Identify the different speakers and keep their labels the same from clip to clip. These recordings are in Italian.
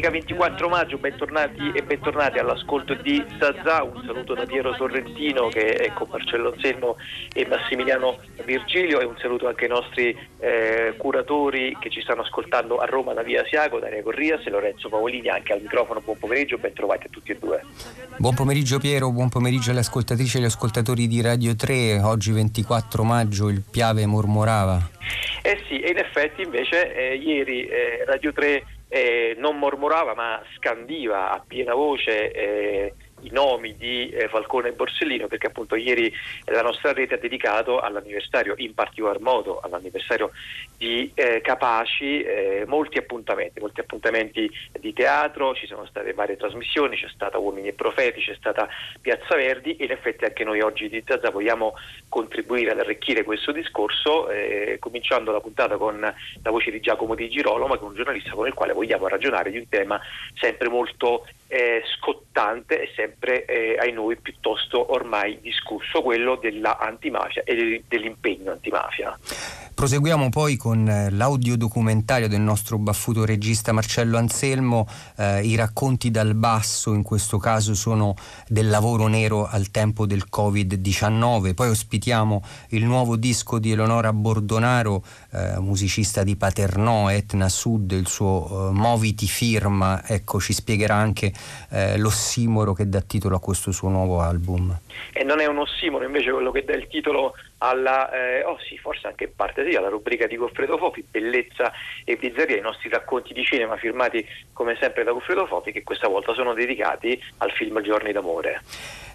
Speaker 1: domenica 24 maggio, bentornati e bentornati all'ascolto di Zazà, un saluto da Piero Sorrentino che è con Marcello Anselmo e Massimiliano Virgilio e un saluto anche ai nostri eh, curatori che ci stanno ascoltando a Roma da Via Asiago, Daria Corrias e Lorenzo Paolini anche al microfono, buon pomeriggio, ben trovati a tutti e due.
Speaker 2: Buon pomeriggio Piero, buon pomeriggio alle ascoltatrici e agli ascoltatori di Radio 3, oggi 24 maggio il Piave mormorava.
Speaker 1: Eh sì, e in effetti invece eh, ieri eh, Radio 3 eh, non mormorava ma scandiva a piena voce eh, i nomi di eh, Falcone e Borsellino perché appunto ieri la nostra rete ha dedicato all'anniversario, in particolar modo all'anniversario di eh, Capaci, eh, molti appuntamenti, molti appuntamenti di teatro, ci sono state varie trasmissioni, c'è stata Uomini e Profeti, c'è stata Piazza Verdi e in effetti anche noi oggi di Zazza vogliamo contribuire ad arricchire questo discorso eh, cominciando la puntata con la voce di Giacomo Di Girolamo che è un giornalista con il quale vogliamo ragionare di un tema sempre molto eh, scottante e sempre eh, ai noi piuttosto ormai discusso, quello della antimafia e dell'impegno antimafia.
Speaker 2: Proseguiamo poi con eh, l'audiodocumentario del nostro baffuto regista Marcello Anselmo, eh, i racconti dal basso in questo caso sono del lavoro nero al tempo del Covid-19, poi ospitiamo il nuovo disco di Eleonora Bordonaro, eh, musicista di Paternò, Etna Sud, il suo eh, Moviti firma, ecco ci spiegherà anche eh, l'ossimoro che dà titolo a questo suo nuovo album.
Speaker 1: E non è un ossimoro invece quello che dà il titolo alla, eh, oh sì, forse anche in parte sì, alla rubrica di Goffredo Fofi, Bellezza e Pizzeria, i nostri racconti di cinema firmati come sempre da Goffredo Fofi che questa volta sono dedicati al film Giorni d'amore.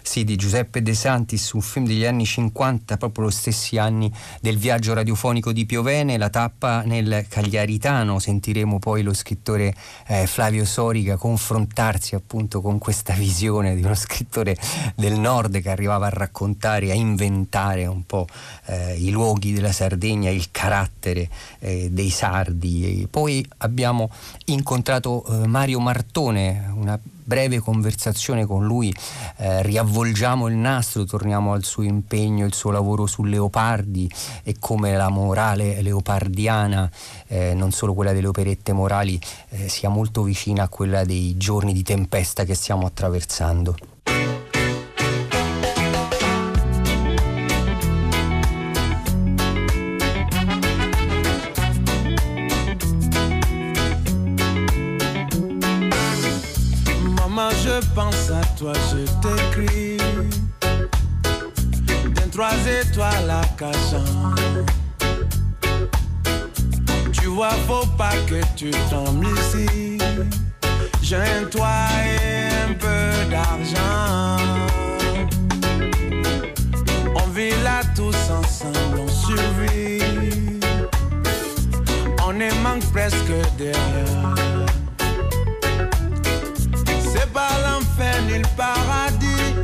Speaker 2: Sì, di Giuseppe De Santis, un film degli anni 50, proprio lo stessi anni del viaggio radiofonico di Piovene, la tappa nel Cagliaritano. Sentiremo poi lo scrittore eh, Flavio Sorica confrontarsi appunto con questa visione di uno scrittore del nord che arrivava a raccontare, a inventare un po' eh, i luoghi della Sardegna, il carattere eh, dei sardi. E poi abbiamo incontrato eh, Mario Martone, una breve conversazione con lui eh, riavvolgiamo il nastro, torniamo al suo impegno, il suo lavoro su Leopardi e come la morale leopardiana, eh, non solo quella delle operette morali, eh, sia molto vicina a quella dei giorni di tempesta che stiamo attraversando.
Speaker 3: Tu vois, faut pas que tu tombes ici. J'ai un toit et un peu d'argent. On vit là tous ensemble, on survit. On est manque presque derrière. le paradis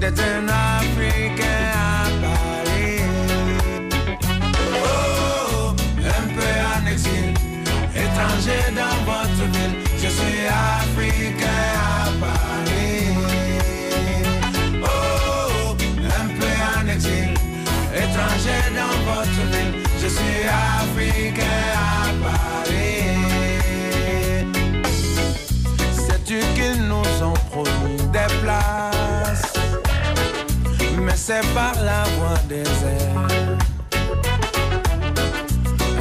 Speaker 3: d'être un Africain c'est par la voie des airs.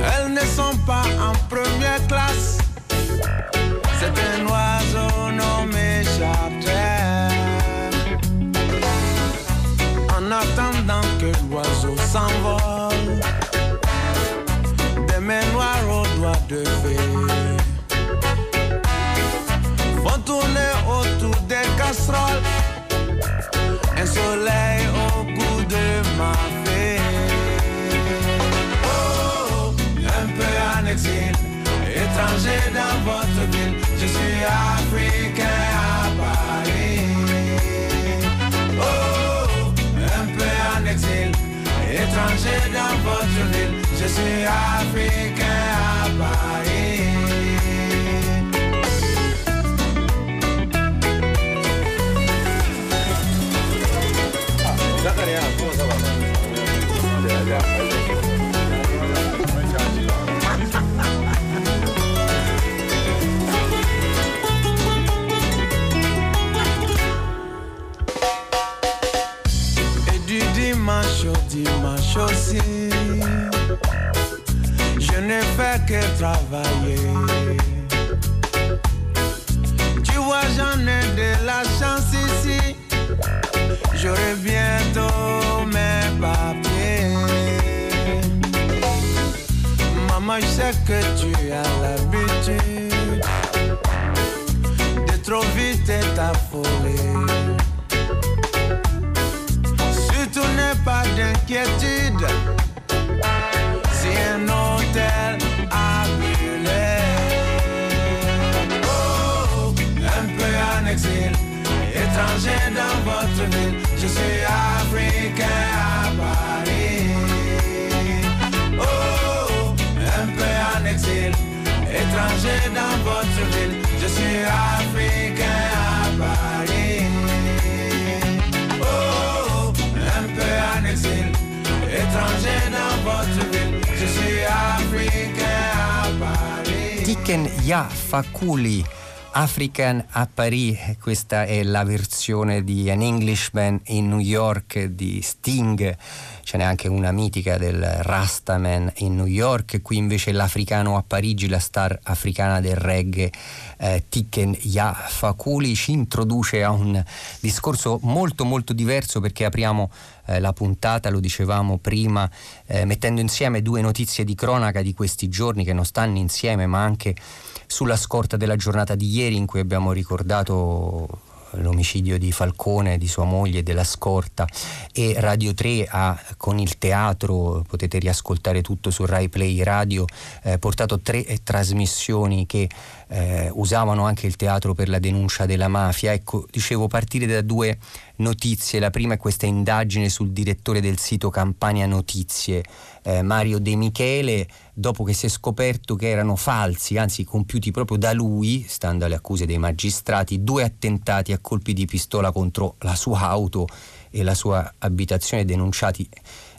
Speaker 3: Elles ne sont pas en première classe, étranger dans votre ville, je suis africain à Paris. aussi. Je ne fais que travailler. Tu vois, j'en ai de la chance ici. J'aurai bientôt mes papiers. Maman, je sais que tu as l'habitude de trop vite t'affoler. D'inquiétude si un hôtel a brûlé. Oh, un peu en exil, étranger dans votre ville, je suis africain à Paris. Oh, un peu en exil, étranger dans votre ville,
Speaker 2: Tiken Ya Fakuli. African a Paris, questa è la versione di An Englishman in New York di Sting, ce n'è anche una mitica del Rastaman in New York, qui invece l'africano a Parigi, la star africana del reggae eh, Tiken Ya Fakuli ci introduce a un discorso molto molto diverso perché apriamo eh, la puntata, lo dicevamo prima, eh, mettendo insieme due notizie di cronaca di questi giorni che non stanno insieme ma anche sulla scorta della giornata di ieri in cui abbiamo ricordato l'omicidio di Falcone, di sua moglie, della scorta. E Radio 3 ha con il teatro, potete riascoltare tutto su Rai Play Radio, eh, portato tre trasmissioni che eh, usavano anche il teatro per la denuncia della mafia. Ecco, dicevo partire da due notizie. La prima è questa indagine sul direttore del sito Campania Notizie, eh, Mario De Michele, dopo che si è scoperto che erano falsi, anzi compiuti proprio da lui, stando alle accuse dei magistrati, due attentati a colpi di pistola contro la sua auto e la sua abitazione denunciati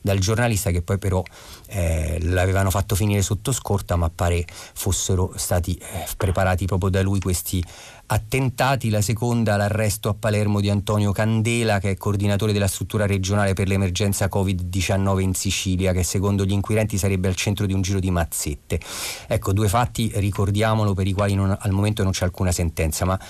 Speaker 2: dal giornalista che poi però eh, l'avevano fatto finire sotto scorta ma pare fossero stati eh, preparati proprio da lui questi attentati, la seconda l'arresto a Palermo di Antonio Candela che è coordinatore della struttura regionale per l'emergenza Covid-19 in Sicilia che secondo gli inquirenti sarebbe al centro di un giro di mazzette. Ecco, due fatti, ricordiamolo, per i quali non, al momento non c'è alcuna sentenza, ma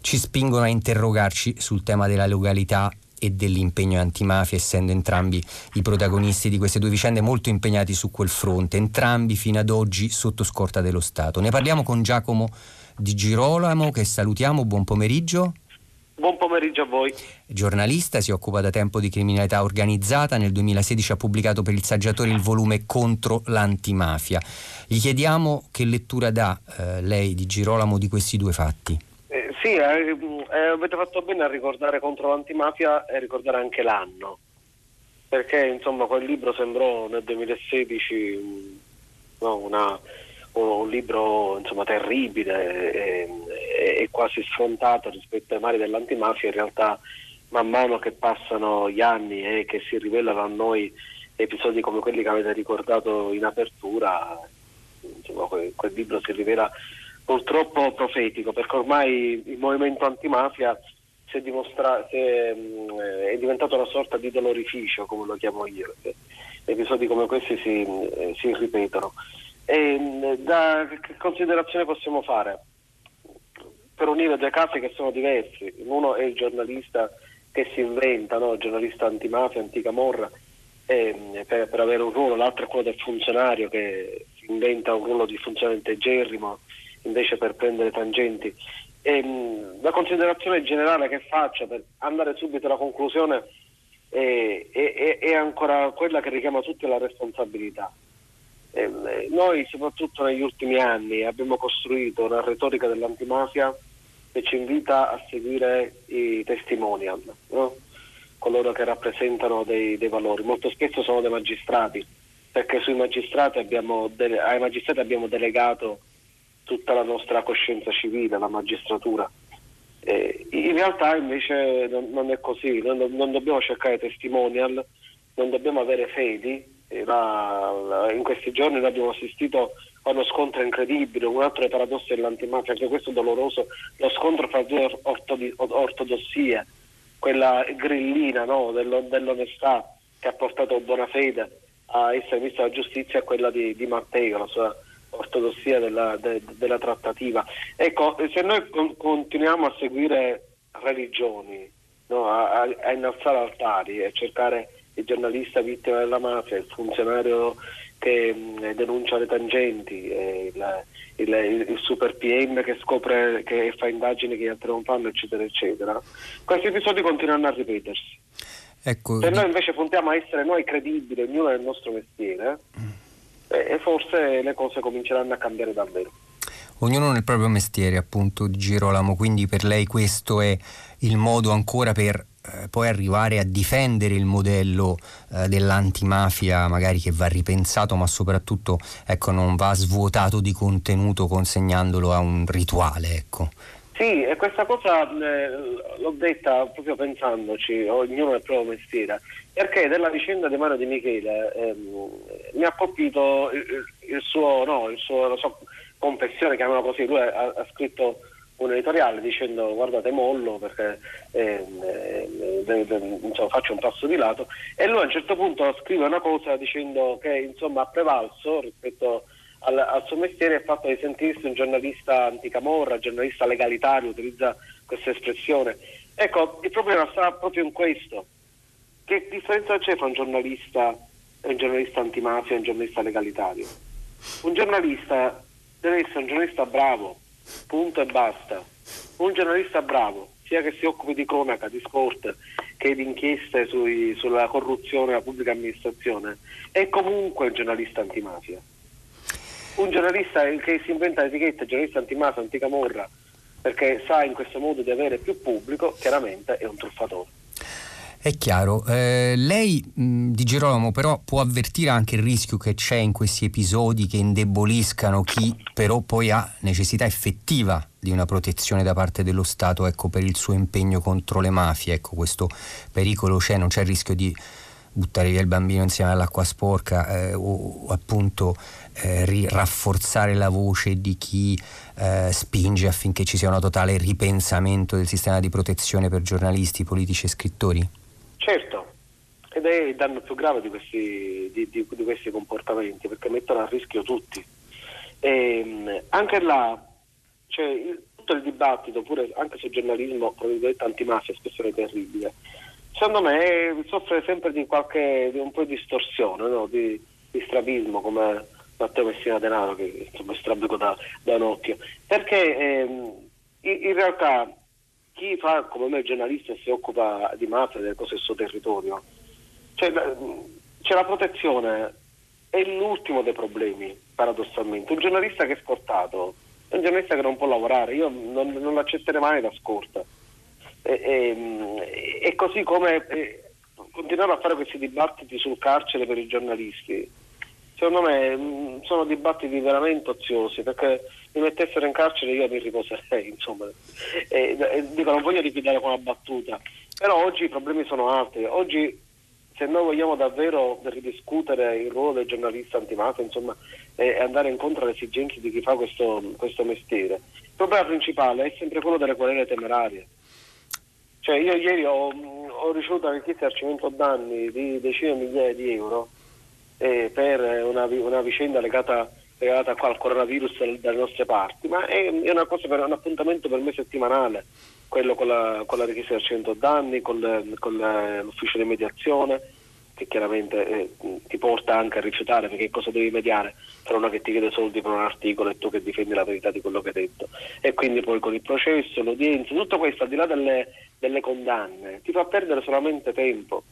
Speaker 2: ci spingono a interrogarci sul tema della legalità e dell'impegno antimafia, essendo entrambi i protagonisti di queste due vicende molto impegnati su quel fronte, entrambi fino ad oggi sotto scorta dello Stato. Ne parliamo con Giacomo Di Girolamo, che salutiamo, buon pomeriggio.
Speaker 4: Buon pomeriggio a voi.
Speaker 2: Giornalista, si occupa da tempo di criminalità organizzata, nel 2016 ha pubblicato per il Saggiatore il volume Contro l'antimafia. Gli chiediamo che lettura dà eh, lei di Girolamo di questi due fatti.
Speaker 4: Sì, eh, eh, avete fatto bene a ricordare contro l'antimafia e ricordare anche l'anno, perché insomma quel libro sembrò nel 2016 mm, no, una, un libro insomma, terribile e, e, e quasi sfrontato rispetto ai mali dell'antimafia, in realtà man mano che passano gli anni e che si rivelano a noi episodi come quelli che avete ricordato in apertura, insomma, quel, quel libro si rivela purtroppo profetico, perché ormai il movimento antimafia si è, si è, mh, è diventato una sorta di dolorificio, come lo chiamo io. perché Episodi come questi si, eh, si ripetono. E, mh, da che considerazione possiamo fare? Per unire due casi che sono diversi. Uno è il giornalista che si inventa, no? il giornalista antimafia, anticamorra, e, mh, per, per avere un ruolo, l'altro è quello del funzionario che si inventa un ruolo di funzionario integerrimo invece per prendere tangenti. E, mh, la considerazione generale che faccio per andare subito alla conclusione è, è- è ancora quella che richiama tutti alla responsabilità. Ehm, eh, noi soprattutto negli ultimi anni abbiamo costruito una retorica dell'antimafia che ci invita a seguire i testimonial, no? coloro che rappresentano dei, dei valori. Molto spesso sono dei magistrati, perché sui magistrati abbiamo ai magistrati abbiamo delegato tutta la nostra coscienza civile, la magistratura. Eh, in realtà invece non, non è così, non, non dobbiamo cercare testimonial, non dobbiamo avere fedi. La- la- in questi giorni noi abbiamo assistito a uno scontro incredibile, un altro dei paradossi dell'antimafia, anche questo è doloroso, lo scontro fra due or- ortodi- ortodossie, quella grillina no, dello- dell'onestà che ha portato Bonafede a essere ministro della giustizia e quella di, di Matteo, la sua ortodossia della, de- della trattativa. Ecco, se noi con- continuiamo a seguire religioni, no, a, a- a innalzare altari e cercare il giornalista vittima della mafia, il funzionario che mh, denuncia le tangenti, il, il, il, super PM che scopre che fa indagini che gli altri non fanno, eccetera, eccetera. Questi episodi continuano a ripetersi. Ecco, Se noi invece puntiamo a essere noi credibili, ognuno nel nostro mestiere, mm. Eh, forse le cose cominceranno a cambiare davvero.
Speaker 2: Ognuno nel proprio mestiere, appunto, di Girolamo, quindi per lei questo è il modo ancora per eh, poi arrivare a difendere il modello eh, dell'antimafia magari che va ripensato ma soprattutto ecco, non va svuotato di contenuto consegnandolo a un rituale ecco.
Speaker 4: Sì, e questa cosa eh, l'ho detta proprio pensandoci, ognuno nel proprio mestiere, perché della vicenda di Mario Di Michele ehm, mi ha colpito il, il suo, no, il suo, la sua confessione, chiamiamola così, lui ha, ha scritto un editoriale dicendo guardate mollo perché eh, eh, eh, insomma, faccio un passo di lato e lui a un certo punto scrive una cosa dicendo che insomma ha prevalso rispetto al, al suo mestiere il fatto di sentirsi un giornalista anticamorra, giornalista legalitario, utilizza questa espressione. Ecco, il problema sta proprio in questo. Che differenza c'è tra un giornalista e un giornalista antimafia e un giornalista legalitario? Un giornalista deve essere un giornalista bravo, punto e basta. Un giornalista bravo, sia che si occupi di cronaca, di sport, che di inchieste sui, sulla corruzione della pubblica amministrazione, è comunque un giornalista antimafia. Un giornalista che si inventa l'etichetta giornalista antimafia, anticamorra, perché sa in questo modo di avere più pubblico, chiaramente è un truffatore.
Speaker 2: È chiaro, eh, lei mh, di Gerolamo però può avvertire anche il rischio che c'è in questi episodi che indeboliscano chi però poi ha necessità effettiva di una protezione da parte dello Stato ecco, per il suo impegno contro le mafie, ecco, questo pericolo c'è, non c'è il rischio di buttare via il bambino insieme all'acqua sporca eh, o, appunto eh, rafforzare la voce di chi eh, spinge affinché ci sia un totale ripensamento del sistema di protezione per giornalisti, politici e scrittori?
Speaker 4: Certo, ed è il danno più grave di questi, di, di, di questi comportamenti perché mettono a rischio tutti. E, ehm, anche là, cioè, il, tutto il dibattito, pure anche sul giornalismo, tra virgolette, antimafia, espressione terribile, secondo me soffre sempre di qualche di un po' di distorsione, no? di, di, strabismo come Matteo Messina Denaro che insomma strabico da, da un occhio. Perché ehm, in, in realtà chi fa come me giornalista e si occupa di mafia, delle cose del suo territorio, cioè, c'è la protezione, è l'ultimo dei problemi, paradossalmente. Un giornalista che è scortato è un giornalista che non può lavorare, io non, non l'accetterei mai da scorta. E, e, e così come e, continuare a fare questi dibattiti sul carcere per i giornalisti, secondo me mh, sono dibattiti veramente oziosi perché mi mettessero in carcere io mi riposerei, insomma. E, e, dico, non voglio liquidare con una battuta, però oggi i problemi sono altri. Oggi se noi vogliamo davvero ridiscutere il ruolo del giornalista antimafia, insomma, e andare incontro alle esigenze di chi fa questo, questo mestiere, il problema principale è sempre quello delle querele temerarie. Cioè io ieri ho, ho ricevuto di risarcimento danni di decine di migliaia di euro eh, per una, una vicenda legata legata al coronavirus dalle nostre parti, ma è, è una cosa per un appuntamento per me settimanale, quello con la, con la richiesta del 100 danni, con, con l'ufficio di mediazione, che chiaramente eh, ti porta anche a rifiutare perché cosa devi mediare tra uno che ti chiede soldi per un articolo e tu che difendi la verità di quello che hai detto? E quindi poi con il processo, l'udienza, tutto questo al di là delle, delle condanne ti fa perdere solamente tempo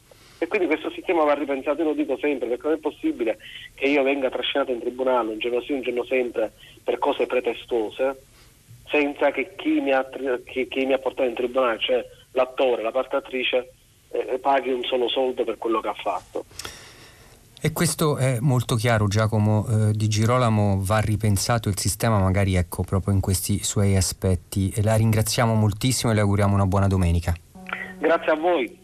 Speaker 4: e quindi questo sistema va ripensato, io lo dico sempre, perché non è possibile che io venga trascinato in tribunale un giorno sì, un giorno sempre per cose pretestose, senza che chi mi ha, chi, chi mi ha portato in tribunale, cioè l'attore, la parte attrice, eh, paghi un solo soldo per quello che ha fatto.
Speaker 2: E questo è molto chiaro, Giacomo eh, Di Girolamo, va ripensato il sistema magari ecco proprio in questi suoi aspetti. E la ringraziamo moltissimo e le auguriamo una buona domenica.
Speaker 4: Grazie a voi.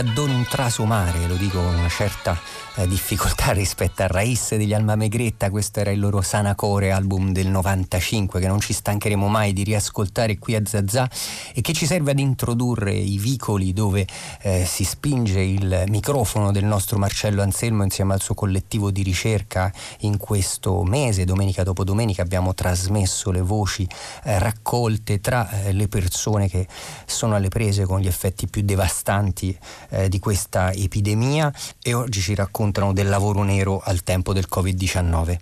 Speaker 2: Vica Don un trasumare, lo dico con una certa difficoltà rispetto a Raiz degli Alma Megretta, questo era il loro Sanacore album del 95 che non ci stancheremo mai di riascoltare qui a Zazà e che ci serve ad introdurre i vicoli dove eh, si spinge il microfono del nostro Marcello Anselmo insieme al suo collettivo di ricerca in questo mese, domenica dopo domenica abbiamo trasmesso le voci eh, raccolte tra eh, le persone che sono alle prese con gli effetti più devastanti eh, di questa epidemia. E oggi ci raccontano del lavoro nero al tempo del Covid-19.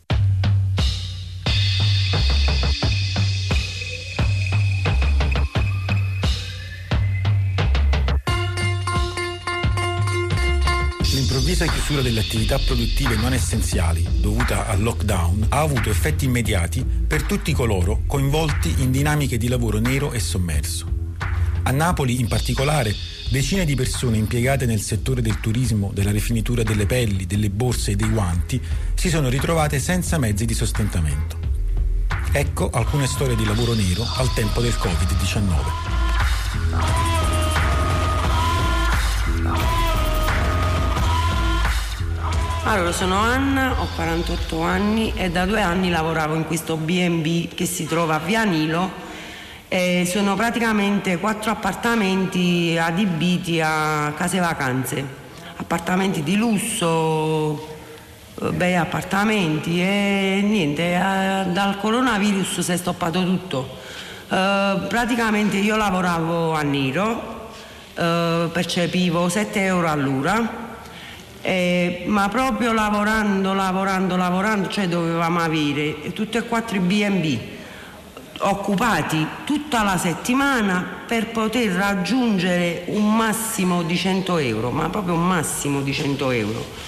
Speaker 5: L'improvvisa chiusura delle attività produttive non essenziali, dovuta al lockdown, ha avuto effetti immediati per tutti coloro coinvolti in dinamiche di lavoro nero e sommerso. A Napoli, in particolare, decine di persone impiegate nel settore del turismo, della rifinitura delle pelli, delle borse e dei guanti si sono ritrovate senza mezzi di sostentamento. Ecco alcune storie di lavoro nero al tempo del Covid-19.
Speaker 6: Allora, sono Anna, ho 48 anni e da due anni lavoravo in questo B&B che si trova a Via Nilo e sono praticamente quattro appartamenti adibiti a case vacanze, appartamenti di lusso, eh, bei appartamenti e niente, eh, dal coronavirus si è stoppato tutto. Eh, praticamente io lavoravo a nero, eh, percepivo 7 euro all'ora, eh, ma proprio lavorando, lavorando, lavorando, cioè dovevamo avere tutti e quattro i B&B occupati tutta la settimana per poter raggiungere un massimo di 100 euro, ma proprio un massimo di 100 euro.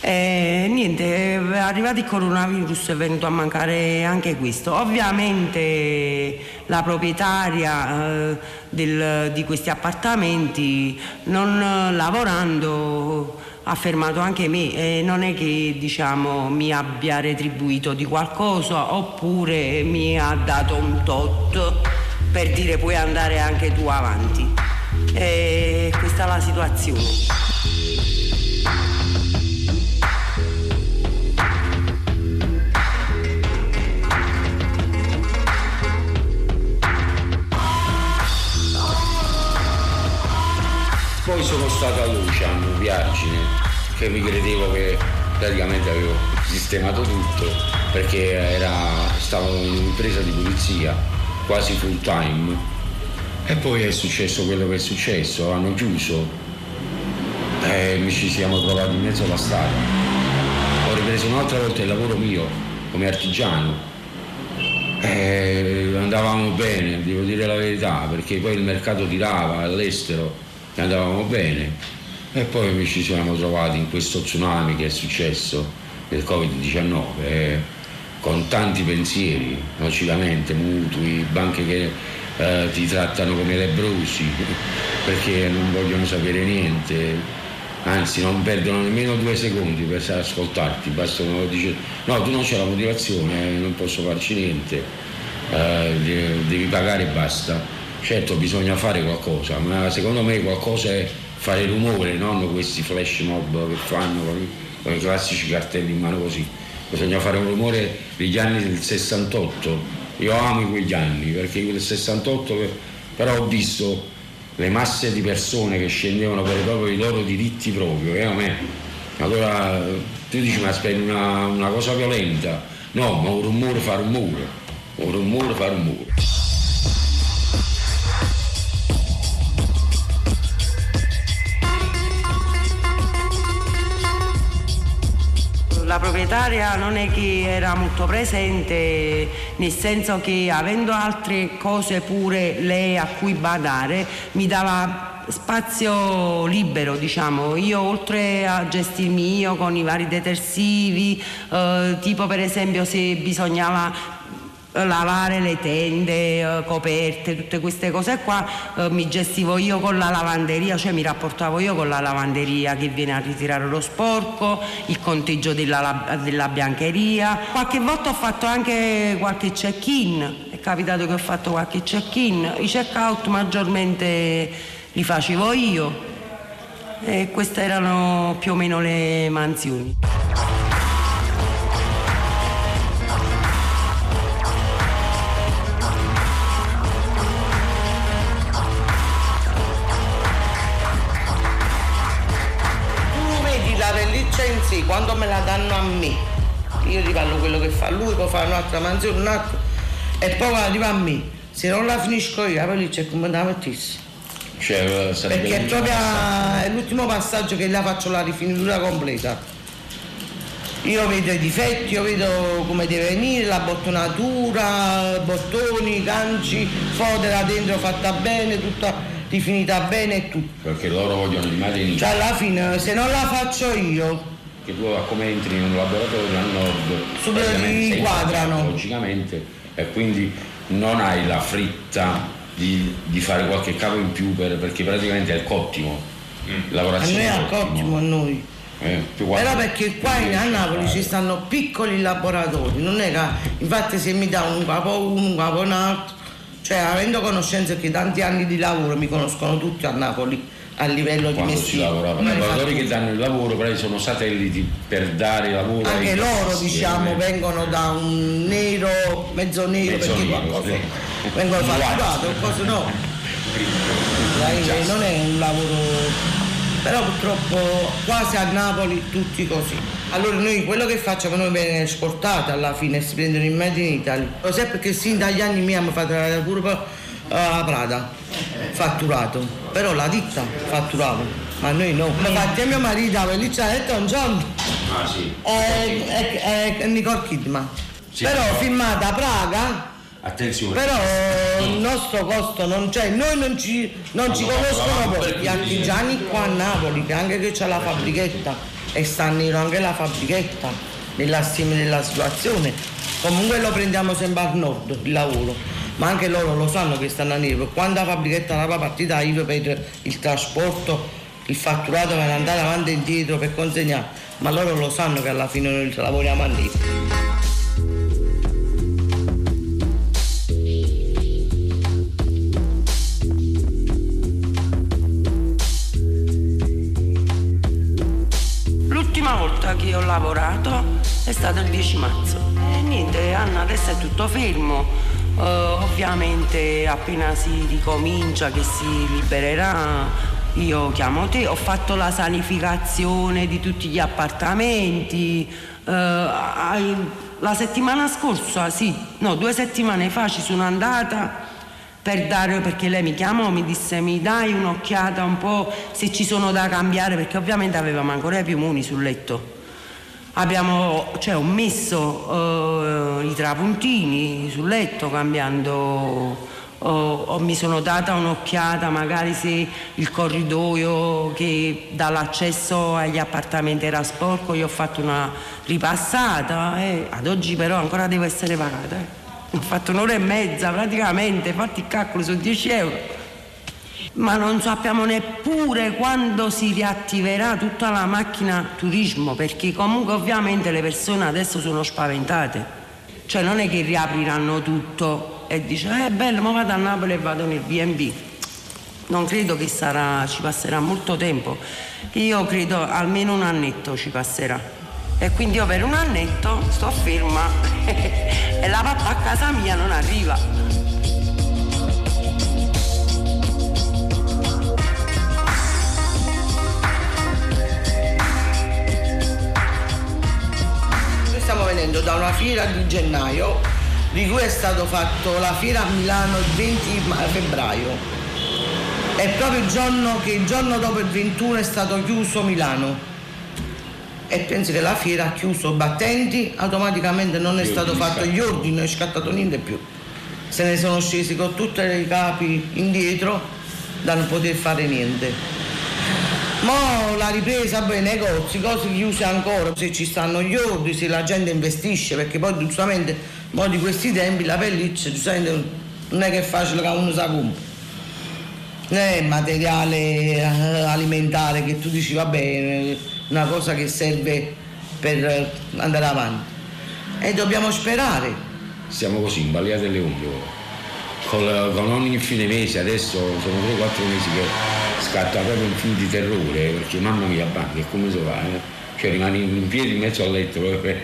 Speaker 6: E niente, è arrivato il coronavirus è venuto a mancare anche questo. Ovviamente la proprietaria eh, del- di questi appartamenti non eh, lavorando ha fermato anche me e non è che diciamo mi abbia retribuito di qualcosa oppure mi ha dato un tot per dire puoi andare anche tu avanti. E questa è la situazione.
Speaker 7: Poi sono stato a Lucian, Viargine, che mi credevo che praticamente avevo sistemato tutto perché era, stavo in un'impresa di pulizia quasi full time e poi è successo quello che è successo, hanno chiuso e mi ci siamo trovati in mezzo alla strada. Ho ripreso un'altra volta il lavoro mio come artigiano eh, andavamo bene, devo dire la verità, perché poi il mercato tirava all'estero e andavamo bene. E poi ci siamo trovati in questo tsunami che è successo del Covid-19, eh, con tanti pensieri, nocivamente, mutui, banche che eh, ti trattano come lebrosi, perché non vogliono sapere niente, anzi non perdono nemmeno due secondi per ascoltarti, bastano dire no tu non c'è la motivazione, eh, non posso farci niente, eh, de- devi pagare e basta. Certo bisogna fare qualcosa, ma secondo me qualcosa è fare rumore, non questi flash mob che fanno con, con i classici cartelli in mano così. Bisogna fare un rumore degli anni del 68. Io amo quegli anni perché quel 68 che- però ho visto le masse di persone che scendevano per proprio i loro diritti proprio, e a me. Allora tu dici ma aspetti una, una cosa violenta, no, ma un rumore fa rumore, un rumore fa rumore.
Speaker 6: La proprietaria non è che era molto presente, nel senso che avendo altre cose pure lei a cui badare, mi dava spazio libero, diciamo. Io oltre a gestirmi io con i vari detersivi, eh, tipo per esempio se bisognava lavare le tende, eh, coperte, tutte queste cose qua, eh, mi gestivo io con la lavanderia, cioè mi rapportavo io con la lavanderia che viene a ritirare lo sporco, il conteggio della, della biancheria. Qualche volta ho fatto anche qualche check-in, è capitato che ho fatto qualche check-in, i check-out maggiormente li facevo io e queste erano più o meno le mansioni.
Speaker 8: Quando me la danno a me. Io ti parlo quello che fa lui, poi fa un'altra mansione, un altro. E poi arriva a me. Se non la finisco io, poi lì c'è come da mettessi.
Speaker 7: Cioè, sarebbe
Speaker 8: Perché è
Speaker 7: l'ultimo
Speaker 8: proprio
Speaker 7: passaggio.
Speaker 8: è l'ultimo passaggio che la faccio la rifinitura completa. Io vedo i difetti, io vedo come deve venire, la bottonatura, bottoni, ganci, fodera dentro fatta bene, tutta rifinita bene e tutto.
Speaker 7: Perché loro vogliono il made in
Speaker 8: Cioè alla fine se non la faccio io,
Speaker 7: che tu come entri in un laboratorio al nord
Speaker 8: Subito ti inquadrano.
Speaker 7: logicamente e quindi non hai la fritta di, di fare qualche capo in più per- perché praticamente è il cottimo
Speaker 8: a
Speaker 7: lavorazione
Speaker 8: noi è
Speaker 7: al
Speaker 8: cottimo a noi.
Speaker 7: Eh,
Speaker 8: Però perché qua in- a Napoli ci stanno piccoli laboratori, non è che infatti se mi dà un capo uno, un capo un altro, cioè avendo conoscenza che tanti anni di lavoro mi conoscono tutti a Napoli a livello di
Speaker 7: quando si
Speaker 8: mestiere.
Speaker 7: lavorava i lavoratori che danno il lavoro però sono satelliti per dare lavoro
Speaker 8: Anche loro diciamo
Speaker 7: eh.
Speaker 8: vengono da un nero, mezzo nero
Speaker 7: Mezzo
Speaker 8: perché
Speaker 7: nero,
Speaker 8: qualcosa
Speaker 7: sì.
Speaker 8: vengono fatturato, qualcosa no. Dai, non è un lavoro però purtroppo quasi a Napoli tutti così. Allora noi quello che facciamo noi viene esportato alla fine si prendono in made in Italy. Lo sai perché sin dagli anni miei abbiamo fatto la curva a Prada, fatturato. Però la ditta fatturava, ma noi no. Infatti a mio marito aveva lì c'è Elton John
Speaker 7: Ah sì.
Speaker 8: e, e- e Nicole Kidman.
Speaker 7: Sì.
Speaker 8: Però filmata a Praga
Speaker 7: Attenzione.
Speaker 8: però il nostro costo non c'è, noi non ci, non ci conoscono poi gli artigiani qua a Napoli, che anche che c'è la fabbrichetta e sta a nero anche la fabbrichetta nella stima della situazione, comunque lo prendiamo sempre al nord il lavoro, ma anche loro lo sanno che stanno a nero, quando la fabbrichetta era partita io per il trasporto, il fatturato per andare avanti e indietro per consegnare, ma loro lo sanno che alla fine noi lavoriamo a nero.
Speaker 6: L'ultima volta che ho lavorato è stato il 10 marzo. E niente, Anna, adesso è tutto fermo. Eh, ovviamente appena si ricomincia, che si libererà, io chiamo te. Ho fatto la sanificazione di tutti gli appartamenti. Ai- la settimana scorsa, sì, no, due settimane fa ci sono andata per dare, perché lei mi chiamò, mi disse mi dai un'occhiata un po' se ci sono da cambiare, perché ovviamente avevamo ancora i piumoni sul letto. Abbiamo, cioè ho messo eh, i trapuntini sul letto cambiando, ho- mi sono data un'occhiata magari se il corridoio che dà l'accesso agli appartamenti era sporco, io ho fatto una ripassata e ad oggi però ancora devo essere pagata. eh. Ho fatto un'ora e mezza praticamente, fatti il calcolo su 10 euro. Ma non sappiamo neppure quando si riattiverà tutta la macchina turismo, perché comunque ovviamente le persone adesso sono spaventate. Cioè non è che riapriranno tutto e dice, eh bello, ma vado a Napoli e vado nel B&B. Non credo che sarà, ci passerà molto tempo. Io credo almeno un annetto ci passerà. E quindi io per un annetto sto ferma e la pappa a casa mia non arriva.
Speaker 8: Venendo da una fiera di gennaio di cui è stato fatto la fiera a Milano il 20 ma- febbraio. È proprio il giorno che il giorno dopo il 21 è stato chiuso Milano. E pensi che la fiera ha chiuso battenti, automaticamente non è
Speaker 7: Gli
Speaker 8: stato fatto gli ordini, non è scattato niente più. Se ne sono scesi con tutti i capi indietro da non poter fare niente. Mo la ripresa, poi i negozi, cose chiuse ancora, se ci stanno gli ordini, se la gente investisce, perché poi giustamente mo di questi tempi la pelliccia giustamente non è che è facile che uno sa. Non è materiale eh, alimentare che tu dici va bene, una cosa che serve per andare avanti. E dobbiamo sperare.
Speaker 7: Siamo così, imbaliati alle ombre. Con, con ogni fine mese, adesso sono 3-4 mesi che scatta proprio un film di terrore, perché mamma mia, banca, come si fa? eh? Cioè rimani in piedi in mezzo al letto per,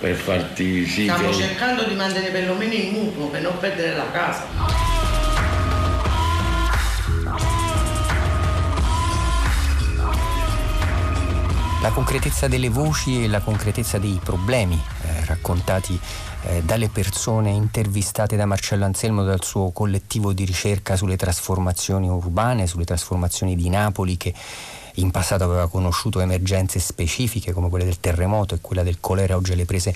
Speaker 7: per farti sì.
Speaker 8: Stiamo
Speaker 7: che-
Speaker 8: cercando di mantenere perlomeno il mutuo per non perdere la casa.
Speaker 2: La concretezza delle voci e la concretezza dei problemi eh, raccontati eh, dalle persone intervistate da Marcello Anselmo dal suo collettivo di ricerca sulle trasformazioni urbane, sulle trasformazioni di Napoli che in passato aveva conosciuto emergenze specifiche come quelle del terremoto e quella del colera, oggi le prese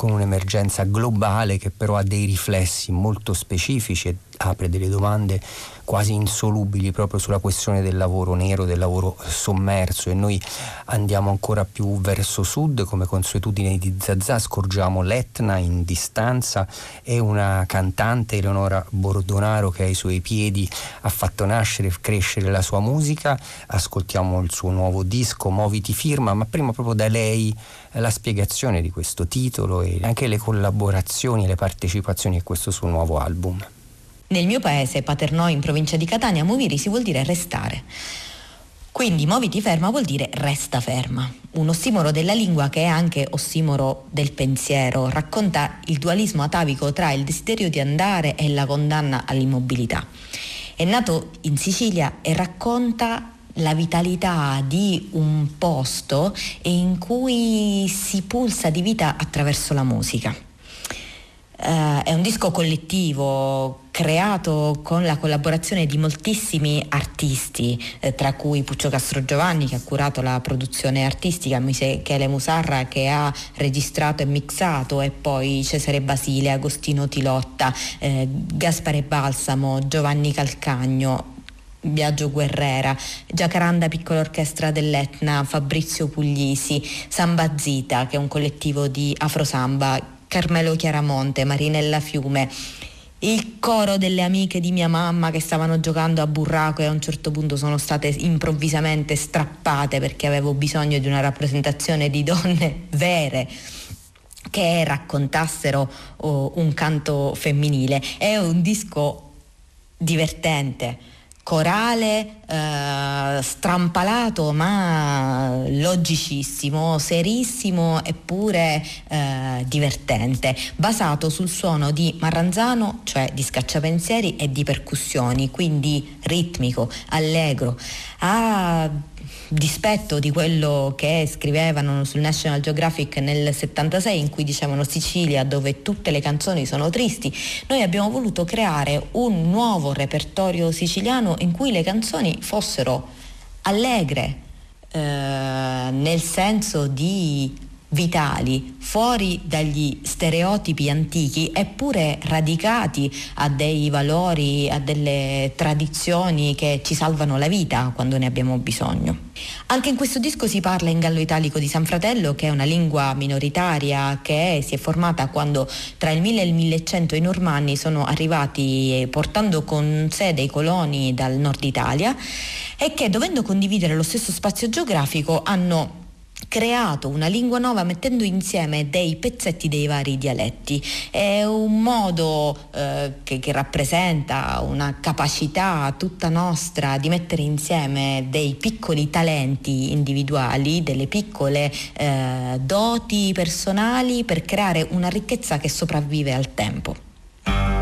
Speaker 2: con un'emergenza globale che però ha dei riflessi molto specifici e apre delle domande quasi insolubili proprio sulla questione del lavoro nero, del lavoro sommerso. E noi andiamo ancora più verso sud come consuetudine di Zazà, scorgiamo l'Etna in distanza e una cantante Eleonora Bordonaro che ai suoi piedi ha fatto nascere e crescere la sua musica, ascoltiamo il suo nuovo disco Moviti Firma, ma prima proprio da lei la spiegazione di questo titolo e anche le collaborazioni le partecipazioni a questo suo nuovo album.
Speaker 9: Nel mio paese, Paternò, in provincia di Catania, muovirsi vuol dire restare. Quindi muoviti ferma vuol dire resta ferma. Un ossimoro della lingua che è anche ossimoro del pensiero, racconta il dualismo atavico tra il desiderio di andare e la condanna all'immobilità. È nato in Sicilia e racconta la vitalità di un posto in cui si pulsa di vita attraverso la musica. Uh, è un disco collettivo creato con la collaborazione di moltissimi artisti, eh, tra cui Puccio Castro Giovanni che ha curato la produzione artistica, Michele Musarra che ha registrato e mixato e poi Cesare Basile, Agostino Tilotta, eh, Gaspare Balsamo, Giovanni Calcagno, Biagio Guerrera, Giacaranda Piccola Orchestra dell'Etna, Fabrizio Puglisi, Samba Zita che è un collettivo di Afrosamba, Carmelo Chiaramonte, Marinella Fiume, il coro delle amiche di mia mamma che stavano giocando a burraco e a un certo punto sono state improvvisamente strappate perché avevo bisogno di una rappresentazione di donne vere che raccontassero oh, un canto femminile. È un disco divertente corale, eh, strampalato ma logicissimo, serissimo eppure eh, divertente, basato sul suono di Marranzano, cioè di scacciapensieri e di percussioni, quindi ritmico, allegro. Ha dispetto di quello che scrivevano sul National Geographic nel 76 in cui dicevano Sicilia dove tutte le canzoni sono tristi, noi abbiamo voluto creare un nuovo repertorio siciliano in cui le canzoni fossero allegre, eh, nel senso di vitali, fuori dagli stereotipi antichi, eppure radicati a dei valori, a delle tradizioni che ci salvano la vita quando ne abbiamo bisogno. Anche in questo disco si parla in gallo italico di San Fratello, che è una lingua minoritaria che si è formata quando tra il 1000 e il 1100 i normanni sono arrivati portando con sé dei coloni dal nord Italia e che dovendo condividere lo stesso spazio geografico hanno creato una lingua nuova mettendo insieme dei pezzetti dei vari dialetti. È un modo eh, che, che, rappresenta una capacità tutta nostra di mettere insieme dei piccoli talenti individuali, delle piccole eh, doti personali per creare una ricchezza che sopravvive al tempo.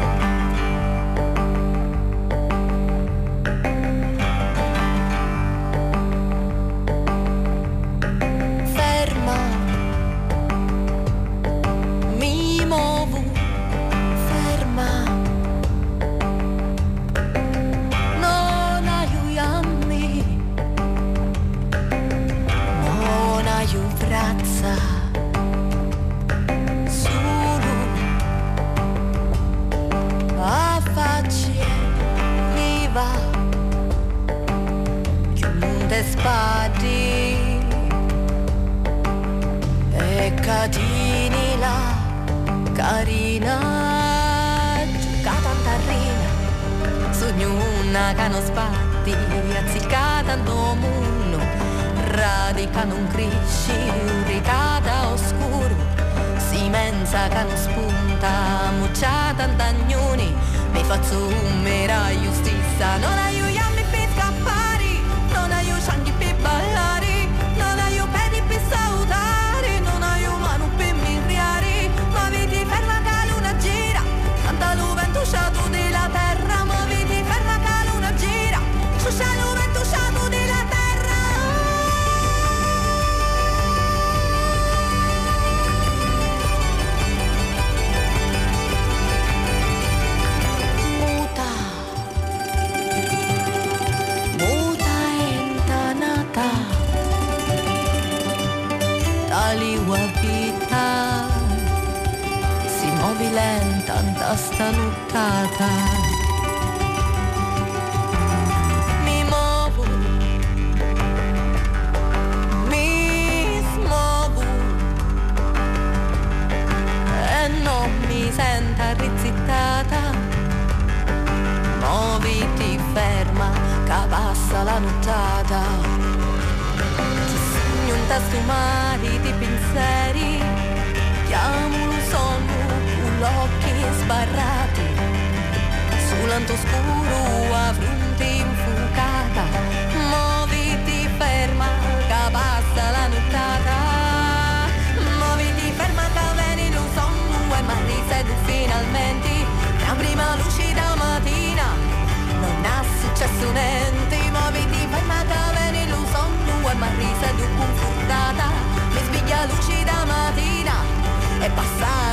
Speaker 10: 啊。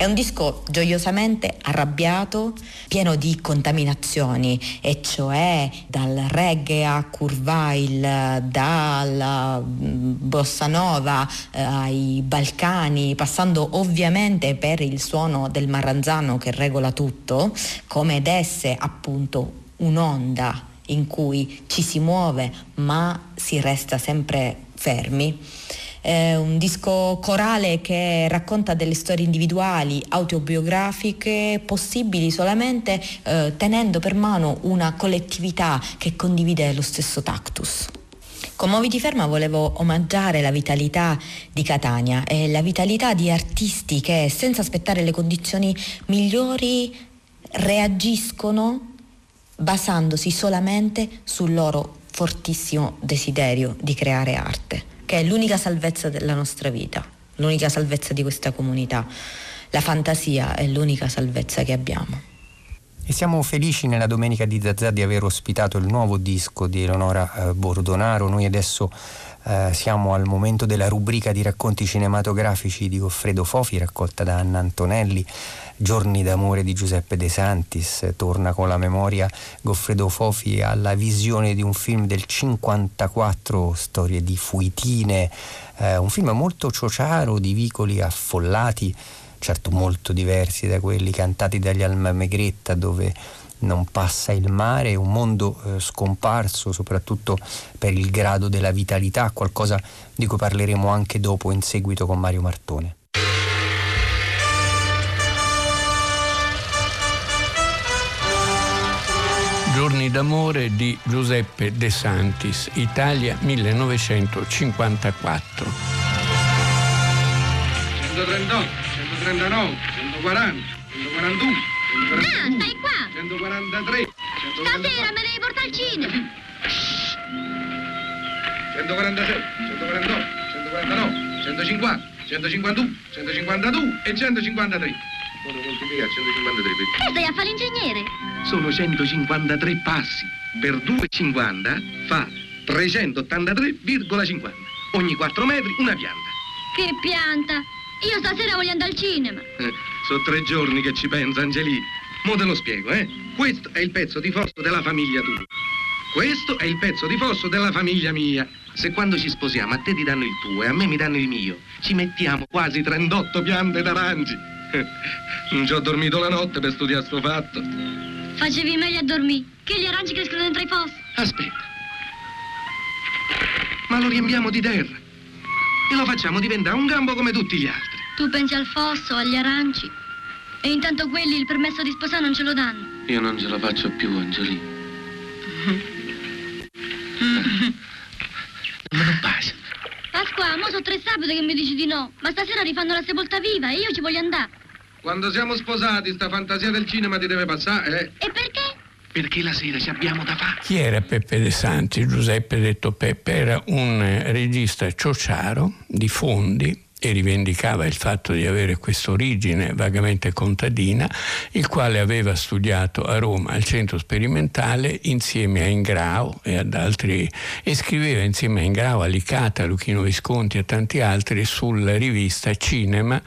Speaker 9: È un disco gioiosamente arrabbiato, pieno di contaminazioni, e cioè dal reggae a Curvail, dalla mm, bossa nova eh, ai Balcani, passando ovviamente per il suono del marranzano che regola tutto, come ed esse appunto un'onda in cui ci si muove ma si resta sempre fermi. È un disco corale che racconta delle storie individuali, autobiografiche, possibili solamente eh, tenendo per mano una collettività che condivide lo stesso tactus. Con Moviti Ferma volevo omaggiare la vitalità di Catania e la vitalità di artisti che senza aspettare le condizioni migliori reagiscono basandosi solamente sul loro fortissimo desiderio di creare arte, che è l'unica salvezza della nostra vita, l'unica salvezza di questa comunità. La fantasia è l'unica salvezza che abbiamo.
Speaker 2: E siamo felici nella domenica di Zazà di aver ospitato il nuovo disco di Eleonora eh, Bordonaro. Noi adesso eh, siamo al momento della rubrica di racconti cinematografici di Goffredo Fofi, raccolta da Anna Antonelli. Giorni d'amore di Giuseppe De Santis, torna con la memoria Goffredo Fofi alla visione di un film del 54, storie di fuitine, eh, un film molto ciociaro di vicoli affollati, certo molto diversi da quelli cantati dagli Alma Megretta dove non passa il mare, un mondo eh, scomparso soprattutto per il grado della vitalità, qualcosa di cui parleremo anche dopo in seguito con Mario Martone.
Speaker 10: D'amore di Giuseppe De Santis, Italia 1954.
Speaker 11: 138, 139, 140, 141,
Speaker 12: Ah, stai qua!
Speaker 11: 143,
Speaker 12: Stasera me devi portare al cinema!
Speaker 11: 146, 148, 149, 150, 151, 152 e 153. Sono moltiplicati 153
Speaker 12: Che stai a fare l'ingegnere?
Speaker 11: Sono 153 passi. Per 2,50 fa 383,50. Ogni 4 metri una pianta.
Speaker 12: Che pianta! Io stasera voglio andare al cinema!
Speaker 11: Eh, sono tre giorni che ci pensa, Angelì. Mo te lo spiego, eh? Questo è il pezzo di fosso della famiglia tua. Questo è il pezzo di fosso della famiglia mia. Se quando ci sposiamo a te ti danno il tuo e a me mi danno il mio, ci mettiamo quasi 38 piante d'aranci. Non ci ho dormito la notte per studiare sto fatto.
Speaker 12: Facevi meglio a dormire, che gli aranci crescono dentro i fossi.
Speaker 11: Aspetta. Ma lo riempiamo di terra. E lo facciamo diventare un gambo come tutti gli altri.
Speaker 12: Tu pensi al fosso, agli aranci. E intanto quelli il permesso di sposare non ce lo danno.
Speaker 11: Io non ce la faccio più, Angelì. Ma non passa.
Speaker 12: Pasqua, mo sono tre sabati che mi dici di no. Ma stasera rifanno la sepolta viva e io ci voglio andare.
Speaker 11: Quando siamo sposati, sta fantasia del cinema ti deve passare, eh?
Speaker 12: E perché?
Speaker 11: Perché la sera ci abbiamo da fare.
Speaker 10: Chi era Peppe De Santi? Giuseppe detto Peppe era un eh, regista ciociaro di fondi e rivendicava il fatto di avere questa origine vagamente contadina, il quale aveva studiato a Roma al centro sperimentale insieme a Ingrao e ad altri e scriveva insieme a Ingrao, a Licata, a Luchino Visconti e a tanti altri sulla rivista Cinema